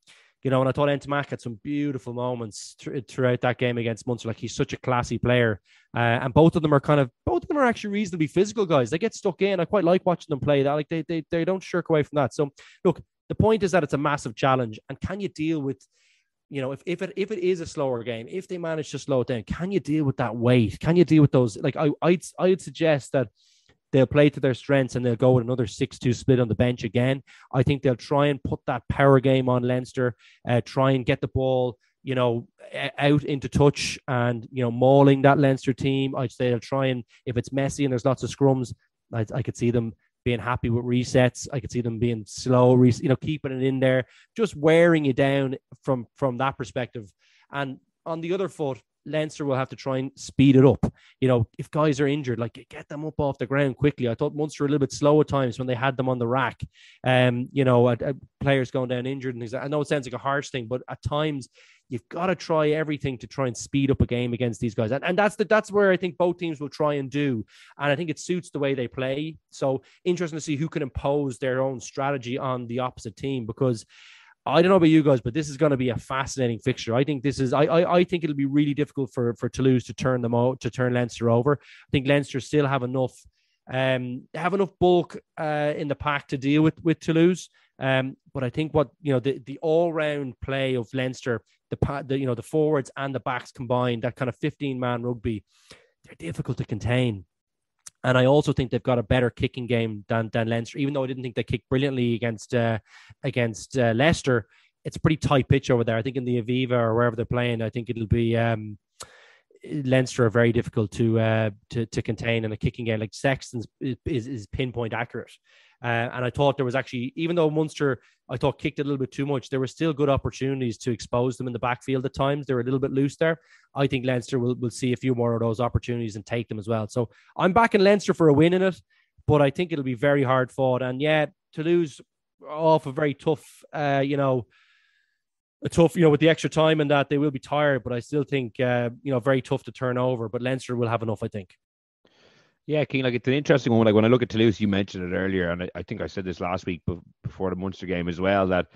[SPEAKER 5] you know, and I thought Ntamack had some beautiful moments th- throughout that game against Munster. Like he's such a classy player, uh, and both of them are kind of both of them are actually reasonably physical guys. They get stuck in. I quite like watching them play. That like they they they don't shirk away from that. So look, the point is that it's a massive challenge, and can you deal with you know, if, if it if it is a slower game, if they manage to slow it down, can you deal with that weight? Can you deal with those? Like I I'd I'd suggest that they'll play to their strengths and they'll go with another 6-2 split on the bench again. I think they'll try and put that power game on Leinster, uh, try and get the ball, you know, out into touch and, you know, mauling that Leinster team. I'd say they'll try and, if it's messy and there's lots of scrums, I, I could see them being happy with resets. I could see them being slow, you know, keeping it in there, just wearing you down from from that perspective. And on the other foot, Leinster will have to try and speed it up. You know, if guys are injured, like get them up off the ground quickly. I thought Munster were a little bit slow at times when they had them on the rack. Um, you know, uh, players going down injured and things. I know it sounds like a harsh thing, but at times you've got to try everything to try and speed up a game against these guys. And, and that's the, that's where I think both teams will try and do. And I think it suits the way they play. So interesting to see who can impose their own strategy on the opposite team because I don't know about you guys, but this is going to be a fascinating fixture. I think this is. I I, I think it'll be really difficult for for Toulouse to turn them out to turn Leinster over. I think Leinster still have enough. Um, have enough bulk uh, in the pack to deal with with Toulouse. Um, but I think what you know the the all round play of Leinster, the, the you know the forwards and the backs combined, that kind of fifteen man rugby, they're difficult to contain. And I also think they've got a better kicking game than than Leinster. Even though I didn't think they kicked brilliantly against uh, against uh, Leicester, it's a pretty tight pitch over there. I think in the Aviva or wherever they're playing, I think it'll be um, Leinster are very difficult to uh, to to contain in a kicking game. Like Sexton's is, is, is pinpoint accurate. Uh, and I thought there was actually, even though Munster, I thought kicked a little bit too much, there were still good opportunities to expose them in the backfield at times. They were a little bit loose there. I think Leinster will, will see a few more of those opportunities and take them as well. So I'm backing Leinster for a win in it, but I think it'll be very hard fought. And yeah, Toulouse off a very tough, uh, you know, a tough, you know, with the extra time and that they will be tired, but I still think, uh, you know, very tough to turn over. But Leinster will have enough, I think.
[SPEAKER 4] Yeah, Cian, like it's an interesting one. Like when I look at Toulouse, you mentioned it earlier, and I, I think I said this last week before the Munster game as well that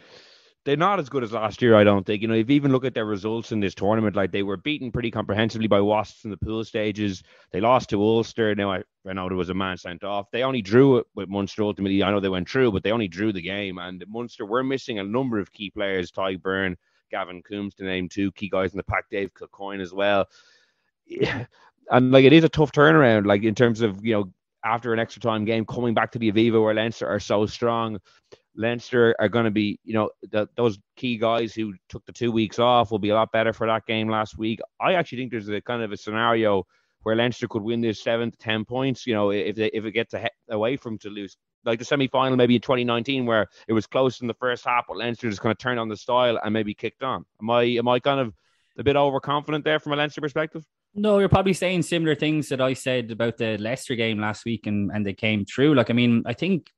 [SPEAKER 4] they're not as good as last year. I don't think. You know, if you even look at their results in this tournament, like they were beaten pretty comprehensively by Wasps in the pool stages. They lost to Ulster. Now I, I know there was a man sent off. They only drew it with Munster ultimately. I know they went through, but they only drew the game. And Munster were missing a number of key players: Tadhg Beirne, Gavin Coombs to name two key guys in the pack. Dave Kilcoyne as well. And like it is a tough turnaround, like in terms of you know after an extra time game coming back to the Aviva where Leinster are so strong. Leinster are going to be, you know, the, those key guys who took the two weeks off will be a lot better for that game last week. I actually think there's a kind of a scenario where Leinster could win this seven to ten points. You know, if they, if it gets away from Toulouse, like the semi final maybe in 2019 where it was close in the first half, but Leinster just kind of turned on the style and maybe kicked on. Am I am I kind of a bit overconfident there from a Leinster perspective?
[SPEAKER 6] No, you're probably saying similar things that I said about the Leicester game last week, and and they came true. Like, I mean, I think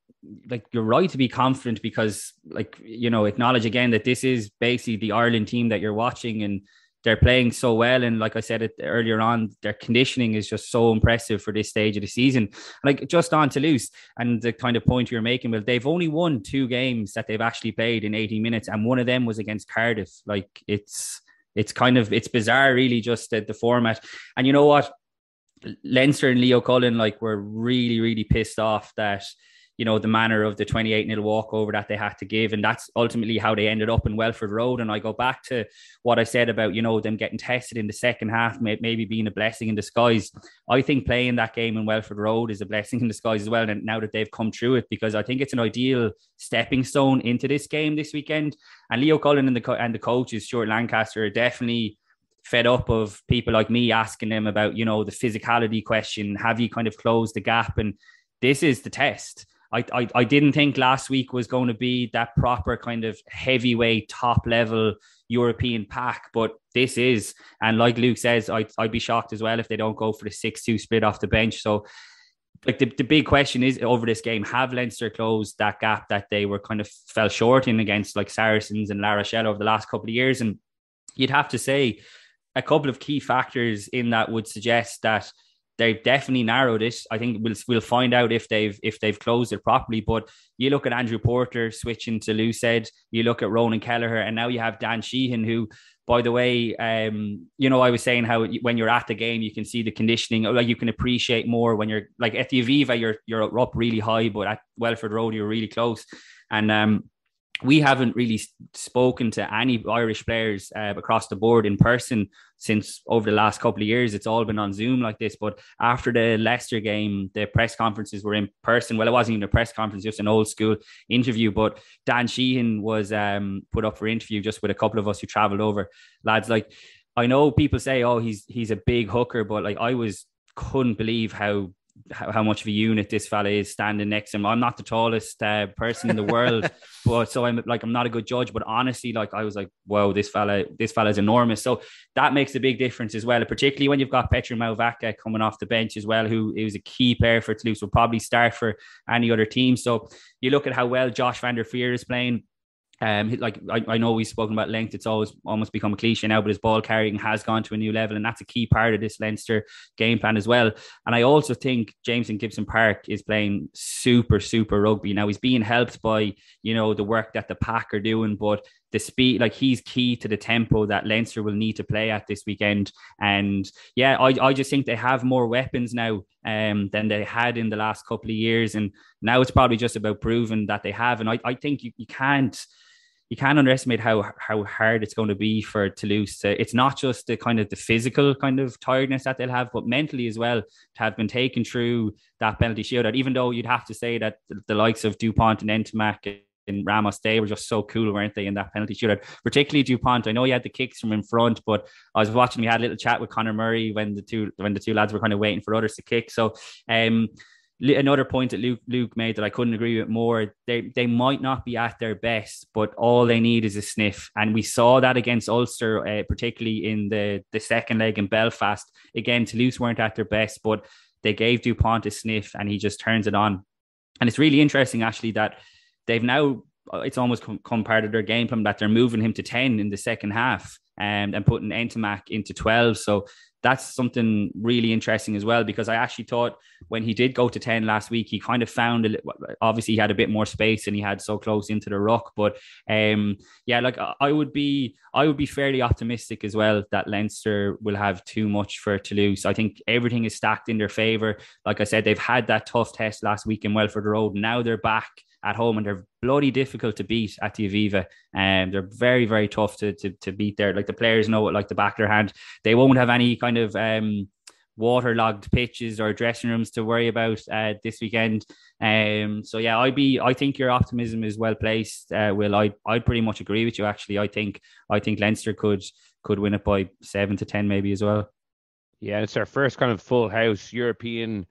[SPEAKER 6] like you're right to be confident because, like, you know, acknowledge again that this is basically the Ireland team that you're watching, and they're playing so well. And like I said it earlier on, their conditioning is just so impressive for this stage of the season. Like just on Toulouse, and the kind of point you're making, well, they've only won two games that they've actually played in 80 minutes, and one of them was against Cardiff. Like it's it's kind of it's bizarre, really, just the, the format. And you know what? Leinster and Leo Cullen like were really, really pissed off that you know, the manner of the 28 nil walkover that they had to give. And that's ultimately how they ended up in Welford Road. And I go back to what I said about, you know, them getting tested in the second half, maybe being a blessing in disguise. I think playing that game in Welford Road is a blessing in disguise as well. And now that they've come through it, because I think it's an ideal stepping stone into this game this weekend. And Leo Cullen and the, and the coaches, Stuart Lancaster, are definitely fed up of people like me asking them about, you know, the physicality question. Have you kind of closed the gap? And this is the test. I, I, didn't think last week was going to be that proper kind of heavyweight top level European pack, but this is. And like Luke says, I, I'd be shocked as well if they don't go for the 6 2 split off the bench. So, like the, the big question is over this game have Leinster closed that gap that they were kind of fell short in against like Saracens and La Rochelle over the last couple of years? And you'd have to say a couple of key factors in that would suggest that they've definitely narrowed it. I think we'll we'll find out if they've if they've closed it properly. But you look at Andrew Porter switching to loosehead, you look at Ronan Kelleher, and now you have Dan Sheehan, who, by the way, um, you know, I was saying how when you're at the game, you can see the conditioning, like you can appreciate more when you're like at the Aviva, you're you're up really high, but at Welford Road, you're really close. And um, we haven't really spoken to any Irish players uh, across the board in person since over the last couple of years. It's all been on Zoom like this. But after the Leicester game, the press conferences were in person. Well, it wasn't even a press conference, just an old school interview. But Dan Sheehan was um, put up for interview just with a couple of us who travelled over. Lads, like I know people say, "Oh, he's he's a big hooker," but like I was couldn't believe how how, how, much of a unit this fella is standing next to him. I'm not the tallest uh, person in the world, <laughs> but so I'm like I'm not a good judge. But honestly, like I was like, wow, this fella, this fella is enormous. So that makes a big difference as well, particularly when you've got Peato Mauvaka coming off the bench as well, who is a key player for Toulouse. Will probably start for any other team. So you look at how well Josh van der Flier is playing. Um, like I, I know we've spoken about length, it's always almost become a cliche now, but his ball carrying has gone to a new level, and that's a key part of this Leinster game plan as well. And I also think Jamison Gibson Park is playing super, super rugby. Now he's being helped by you know the work that the pack are doing, but the speed, like he's key to the tempo that Leinster will need to play at this weekend. And yeah, I, I just think they have more weapons now um, than they had in the last couple of years. And now it's probably just about proving that they have. And I, I think you, you can't you can't underestimate how how hard it's going to be for Toulouse. To, it's not just the kind of the physical kind of tiredness that they'll have, but mentally as well to have been taken through that penalty shootout. Even though you'd have to say that the, the likes of Dupont and and Ramos, they were just so cool, weren't they, in that penalty shootout? Particularly Dupont. I know he had the kicks from in front, but I was watching. We had a little chat with Conor Murray when the two when the two lads were kind of waiting for others to kick. So, um, another point that Luke Luke made that I couldn't agree with more. They they might not be at their best, but all they need is a sniff, and we saw that against Ulster, uh, particularly in the the second leg in Belfast. Again, Toulouse weren't at their best, but they gave Dupont a sniff, and he just turns it on. And it's really interesting, actually, that they've now it's almost come part of their game plan that they're moving him to ten in the second half. Um, and putting Ntamack into 12. So that's something really interesting as well because I actually thought when he did go to 10 last week, he kind of found a, obviously he had a bit more space and he had so close into the rock, But um, yeah, like I would be, I would be fairly optimistic as well that Leinster will have too much for Toulouse. I think everything is stacked in their favor. Like I said, they've had that tough test last week in Welford Road. Now they're back at home and they're bloody difficult to beat at the Aviva. And um, they're very, very tough to, to, to beat there. Like the players know it like the back of their hand. They won't have any kind of um, waterlogged pitches or dressing rooms to worry about uh, this weekend. Um, so yeah, I'd be. I think your optimism is well placed. Uh, Will I? I'd pretty much agree with you. Actually, I think I think Leinster could could win it by seven to ten, maybe as well.
[SPEAKER 4] Yeah, it's their first kind of full house European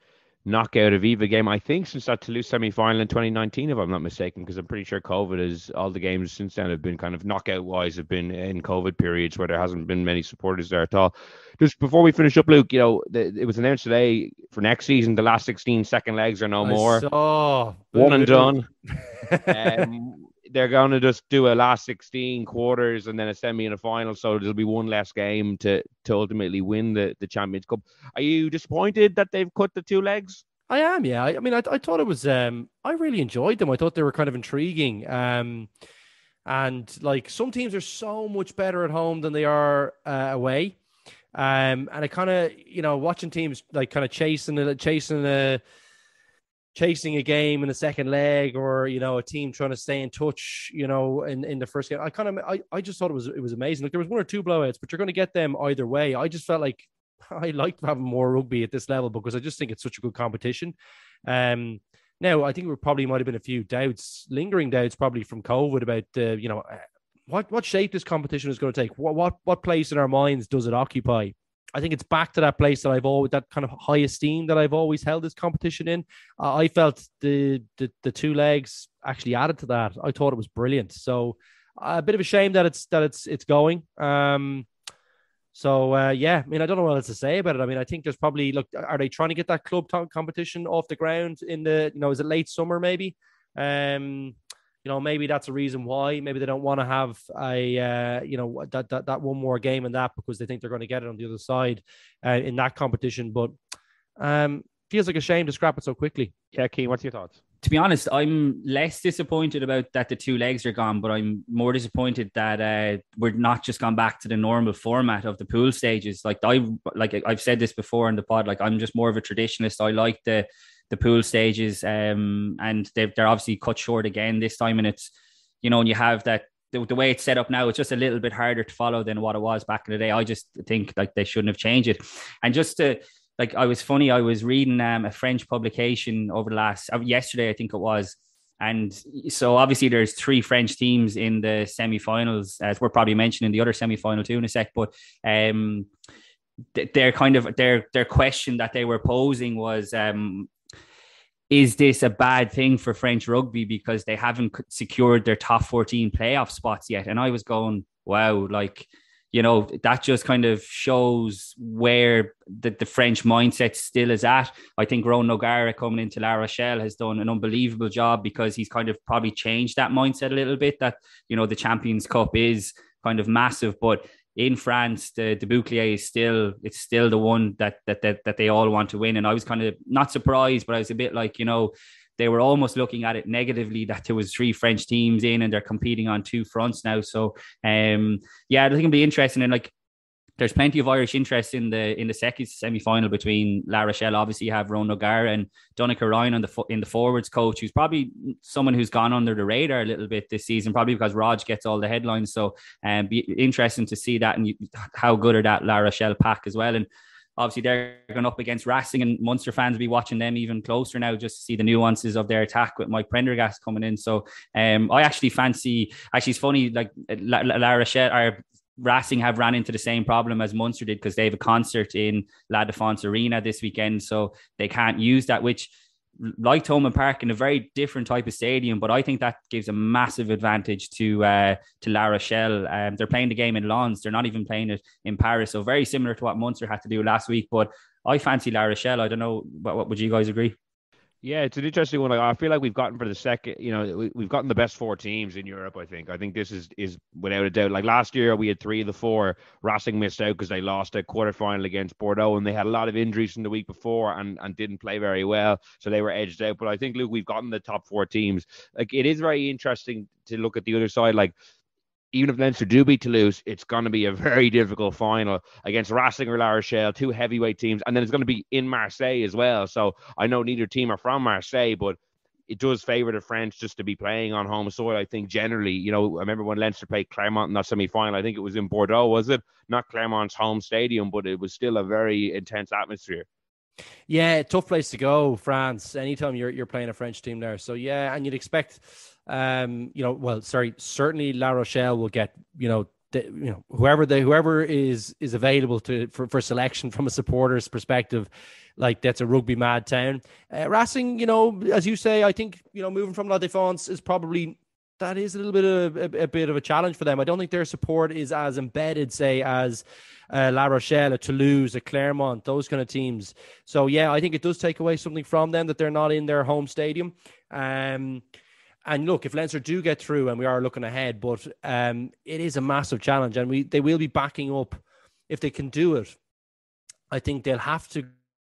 [SPEAKER 4] knockout Aviva game. I think since that Toulouse semi final in 2019, if I'm not mistaken, because I'm pretty sure COVID is all the games since then have been kind of knockout wise have been in COVID periods where there hasn't been many supporters there at all. Just before we finish up, Luke, you know, the, it was announced today for next season the last 16 second legs are no more.
[SPEAKER 5] Saw.
[SPEAKER 4] One and done. <laughs> um, they're going to just do a last 16 quarters and then a semi and a final. So there'll be one less game to, to ultimately win the, the Champions Cup. Are you disappointed that they've cut the two legs?
[SPEAKER 5] I am, yeah. I, I mean, I, I thought it was, um, I really enjoyed them. I thought they were kind of intriguing. Um, and like some teams are so much better at home than they are uh, away. Um, and I kind of, you know, watching teams like kind of chasing, the, chasing a, chasing a game in the second leg or you know a team trying to stay in touch you know in, in the first game. I kind of I, I just thought it was it was amazing. Like there was one or two blowouts but you're going to get them either way. I just felt like <laughs> i liked having more rugby at this level because i just think it's such a good competition. Um now i think we probably might have been a few doubts lingering doubts probably from covid about uh, you know uh, what what shape this competition is going to take? What what what place in our minds does it occupy I think it's back to that place that I've always that kind of high esteem that I've always held this competition in. Uh, I felt the, the the two legs actually added to that. I thought it was brilliant. So uh, a bit of a shame that it's that it's it's going. Um, so uh, yeah, I mean, I don't know what else to say about it. I mean, I think there's probably look. Are they trying to get that club competition off the ground in the you know is it late summer maybe? Um, you know, maybe that's a reason why. Maybe they don't want to have a, uh, you know, that, that that one more game in that because they think they're going to get it on the other side uh, in that competition. But um, feels like a shame to scrap it so quickly.
[SPEAKER 4] Yeah, Cian, what's your thoughts?
[SPEAKER 6] To be honest, I'm less disappointed about that the two legs are gone, but I'm more disappointed that uh, we're not just gone back to the normal format of the pool stages. Like I, like I've said this before in the pod, like I'm just more of a traditionalist. I like the the pool stages, um, and they're, they're obviously cut short again this time. And it's you know, and you have that the, the, way it's set up now, it's just a little bit harder to follow than what it was back in the day. I just think like they shouldn't have changed it. And just to like, I was funny. I was reading um, a French publication over the last uh, yesterday, I think it was. And so obviously there's three French teams in the semi-finals, as we're probably mentioning the other semi-final too in a sec. But um, their kind of their their question that they were posing was um, is this a bad thing for French rugby because they haven't secured their top 14 playoff spots yet? And I was going, wow, like, you know, that just kind of shows where the, the French mindset still is at. I think Ronan O'Gara coming into La Rochelle has done an unbelievable job because he's kind of probably changed that mindset a little bit that, you know, the Champions Cup is kind of massive, but in France, the, the Bouclier is still it's still the one that, that that that they all want to win. And I was kind of not surprised, but I was a bit like, you know, they were almost looking at it negatively that there was three French teams in and they're competing on two fronts now. So um yeah, I think it'll be interesting. And like there's plenty of Irish interest in the in the second semi final between La Rochelle. Obviously, you have Ron O'Gara and Donnacha Ryan on the in the forwards coach, who's probably someone who's gone under the radar a little bit this season, probably because Rog gets all the headlines. So, um, be interesting to see that and you, how good are that La Rochelle pack as well. And obviously, they're going up against Racing, and Munster fans will be watching them even closer now just to see the nuances of their attack with Mike Prendergast coming in. So, um, I actually fancy. Actually, it's funny like La, La Rochelle are Racing have ran into the same problem as Munster did because they have a concert in La Défense Arena this weekend, so they can't use that. Which, like Thomond Park, in a very different type of stadium, but I think that gives a massive advantage to uh, to La Rochelle. Um, they're playing the game in Lens; they're not even playing it in Paris, so very similar to what Munster had to do last week. But I fancy La Rochelle. I don't know. What, what would you guys agree?
[SPEAKER 4] Yeah, it's an interesting one. I feel like we've gotten for the second, you know, we, have gotten the best four teams in Europe. I think. I think this is is without a doubt. Like last year, we had three of the four. Racing missed out because they lost a quarterfinal against Bordeaux, and they had a lot of injuries from the week before and and didn't play very well, so they were edged out. But I think, Luke, we've gotten the top four teams. Like it is very interesting to look at the other side. Like even if Leinster do beat Toulouse, it's going to be a very difficult final against Racing or La Rochelle, two heavyweight teams, and then it's going to be in Marseille as well. So I know neither team are from Marseille, but it does favour the French just to be playing on home soil. I think generally, you know, I remember when Leinster played Clermont in that semi final. I think it was in Bordeaux, was it? Not Clermont's home stadium, but it was still a very intense atmosphere.
[SPEAKER 5] Yeah, tough place to go, France. Anytime you're you're playing a French team there, so yeah, and you'd expect um, you know, well, sorry, certainly La Rochelle will get, you know, the, you know, whoever they whoever is is available to for, for selection from a supporter's perspective, like that's a rugby mad town. Uh, Racing, you know, as you say, I think you know moving from La Défense is probably that is a little bit of a, a, bit of a challenge for them. I don't think their support is as embedded, say, as uh, La Rochelle, a Toulouse, a Clermont, those kind of teams. So yeah, I think it does take away something from them that they're not in their home stadium. Um, and look, if Leinster do get through, and we are looking ahead, but um, it is a massive challenge, and we they will be backing up if they can do it. I think they'll have to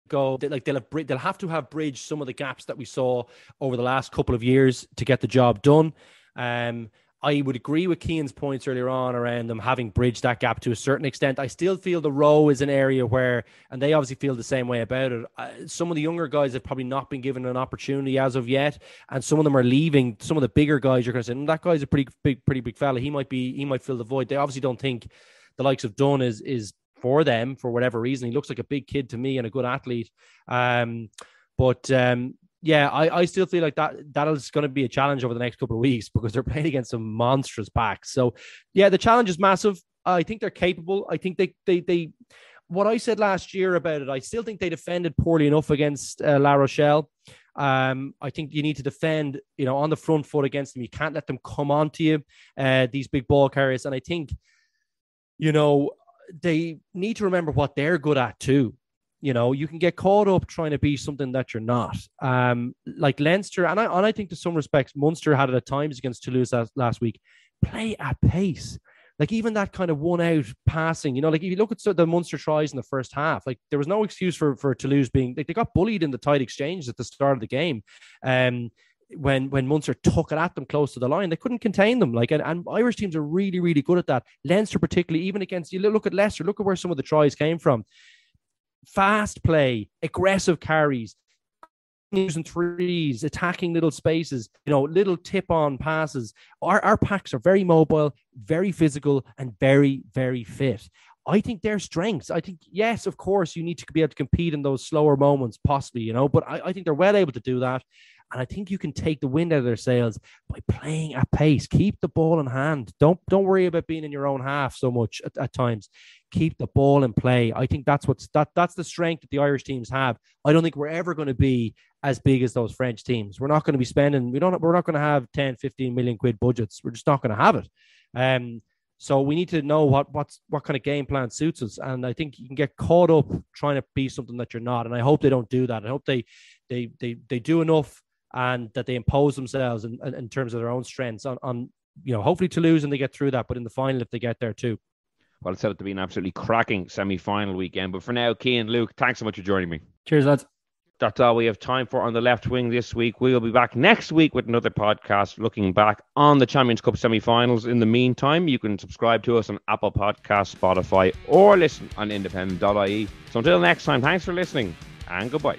[SPEAKER 5] go like they'll have they'll have to have bridged some of the gaps that we saw over the last couple of years to get the job done. Um, I would agree with Cian's points earlier on around them having bridged that gap to a certain extent. I still feel the row is an area where, and they obviously feel the same way about it. Uh, some of the younger guys have probably not been given an opportunity as of yet, and some of them are leaving. Some of the bigger guys, you're going to say, mm, that guy's a pretty big, pretty big fella. He might be, he might fill the void. They obviously don't think the likes of Dunne is is for them for whatever reason. He looks like a big kid to me and a good athlete. Um, but um, yeah, I, I still feel like that that is going to be a challenge over the next couple of weeks because they're <laughs> playing against some monstrous backs. So yeah, the challenge is massive. I think they're capable. I think they they they what I said last year about it, I still think they defended poorly enough against uh, La Rochelle. Um, I think you need to defend, you know, on the front foot against them. You can't let them come onto you, uh, these big ball carriers. And I think, you know, they need to remember what they're good at too. You know, you can get caught up trying to be something that you're not. Um, like Leinster, and I and I think to some respects, Munster had it at times against Toulouse last, last week. Play at pace. Like even that kind of one out passing, you know, like if you look at the Munster tries in the first half, like there was no excuse for for Toulouse being like they got bullied in the tight exchange at the start of the game. Um, when when Munster took it at them close to the line, they couldn't contain them. Like and, and Irish teams are really really good at that. Leinster particularly, even against you look at Leicester, look at where some of the tries came from fast play, aggressive carries, using threes, attacking little spaces, you know, little tip on passes. Our, our packs are very mobile, very physical, and very, very fit. I think their strengths. I think, yes, of course, you need to be able to compete in those slower moments, possibly, you know, but I, I think they're well able to do that. And I think you can take the wind out of their sails by playing at pace. Keep the ball in hand. Don't don't worry about being in your own half so much at, at times keep the ball in play. I think that's what's that that's the strength that the Irish teams have. I don't think we're ever going to be as big as those French teams. We're not going to be spending we don't we're not going to have 10 15 million quid budgets. We're just not going to have it. Um so we need to know what what's what kind of game plan suits us. And I think you can get caught up trying to be something that you're not. And I hope they don't do that. I hope they they they they do enough and that they impose themselves in, in terms of their own strengths on, on you know hopefully Toulouse and they get through that, but in the final if they get there too.
[SPEAKER 4] Well, it's set up to be an absolutely cracking semi-final weekend. But for now, Cian, Luke, thanks so much for joining me.
[SPEAKER 5] Cheers, lads.
[SPEAKER 4] That's all we have time for on the left wing this week. We will be back next week with another podcast looking back on the Champions Cup semi finals. In the meantime, you can subscribe to us on Apple Podcasts, Spotify, or listen on independent.ie. So until next time, thanks for listening and goodbye.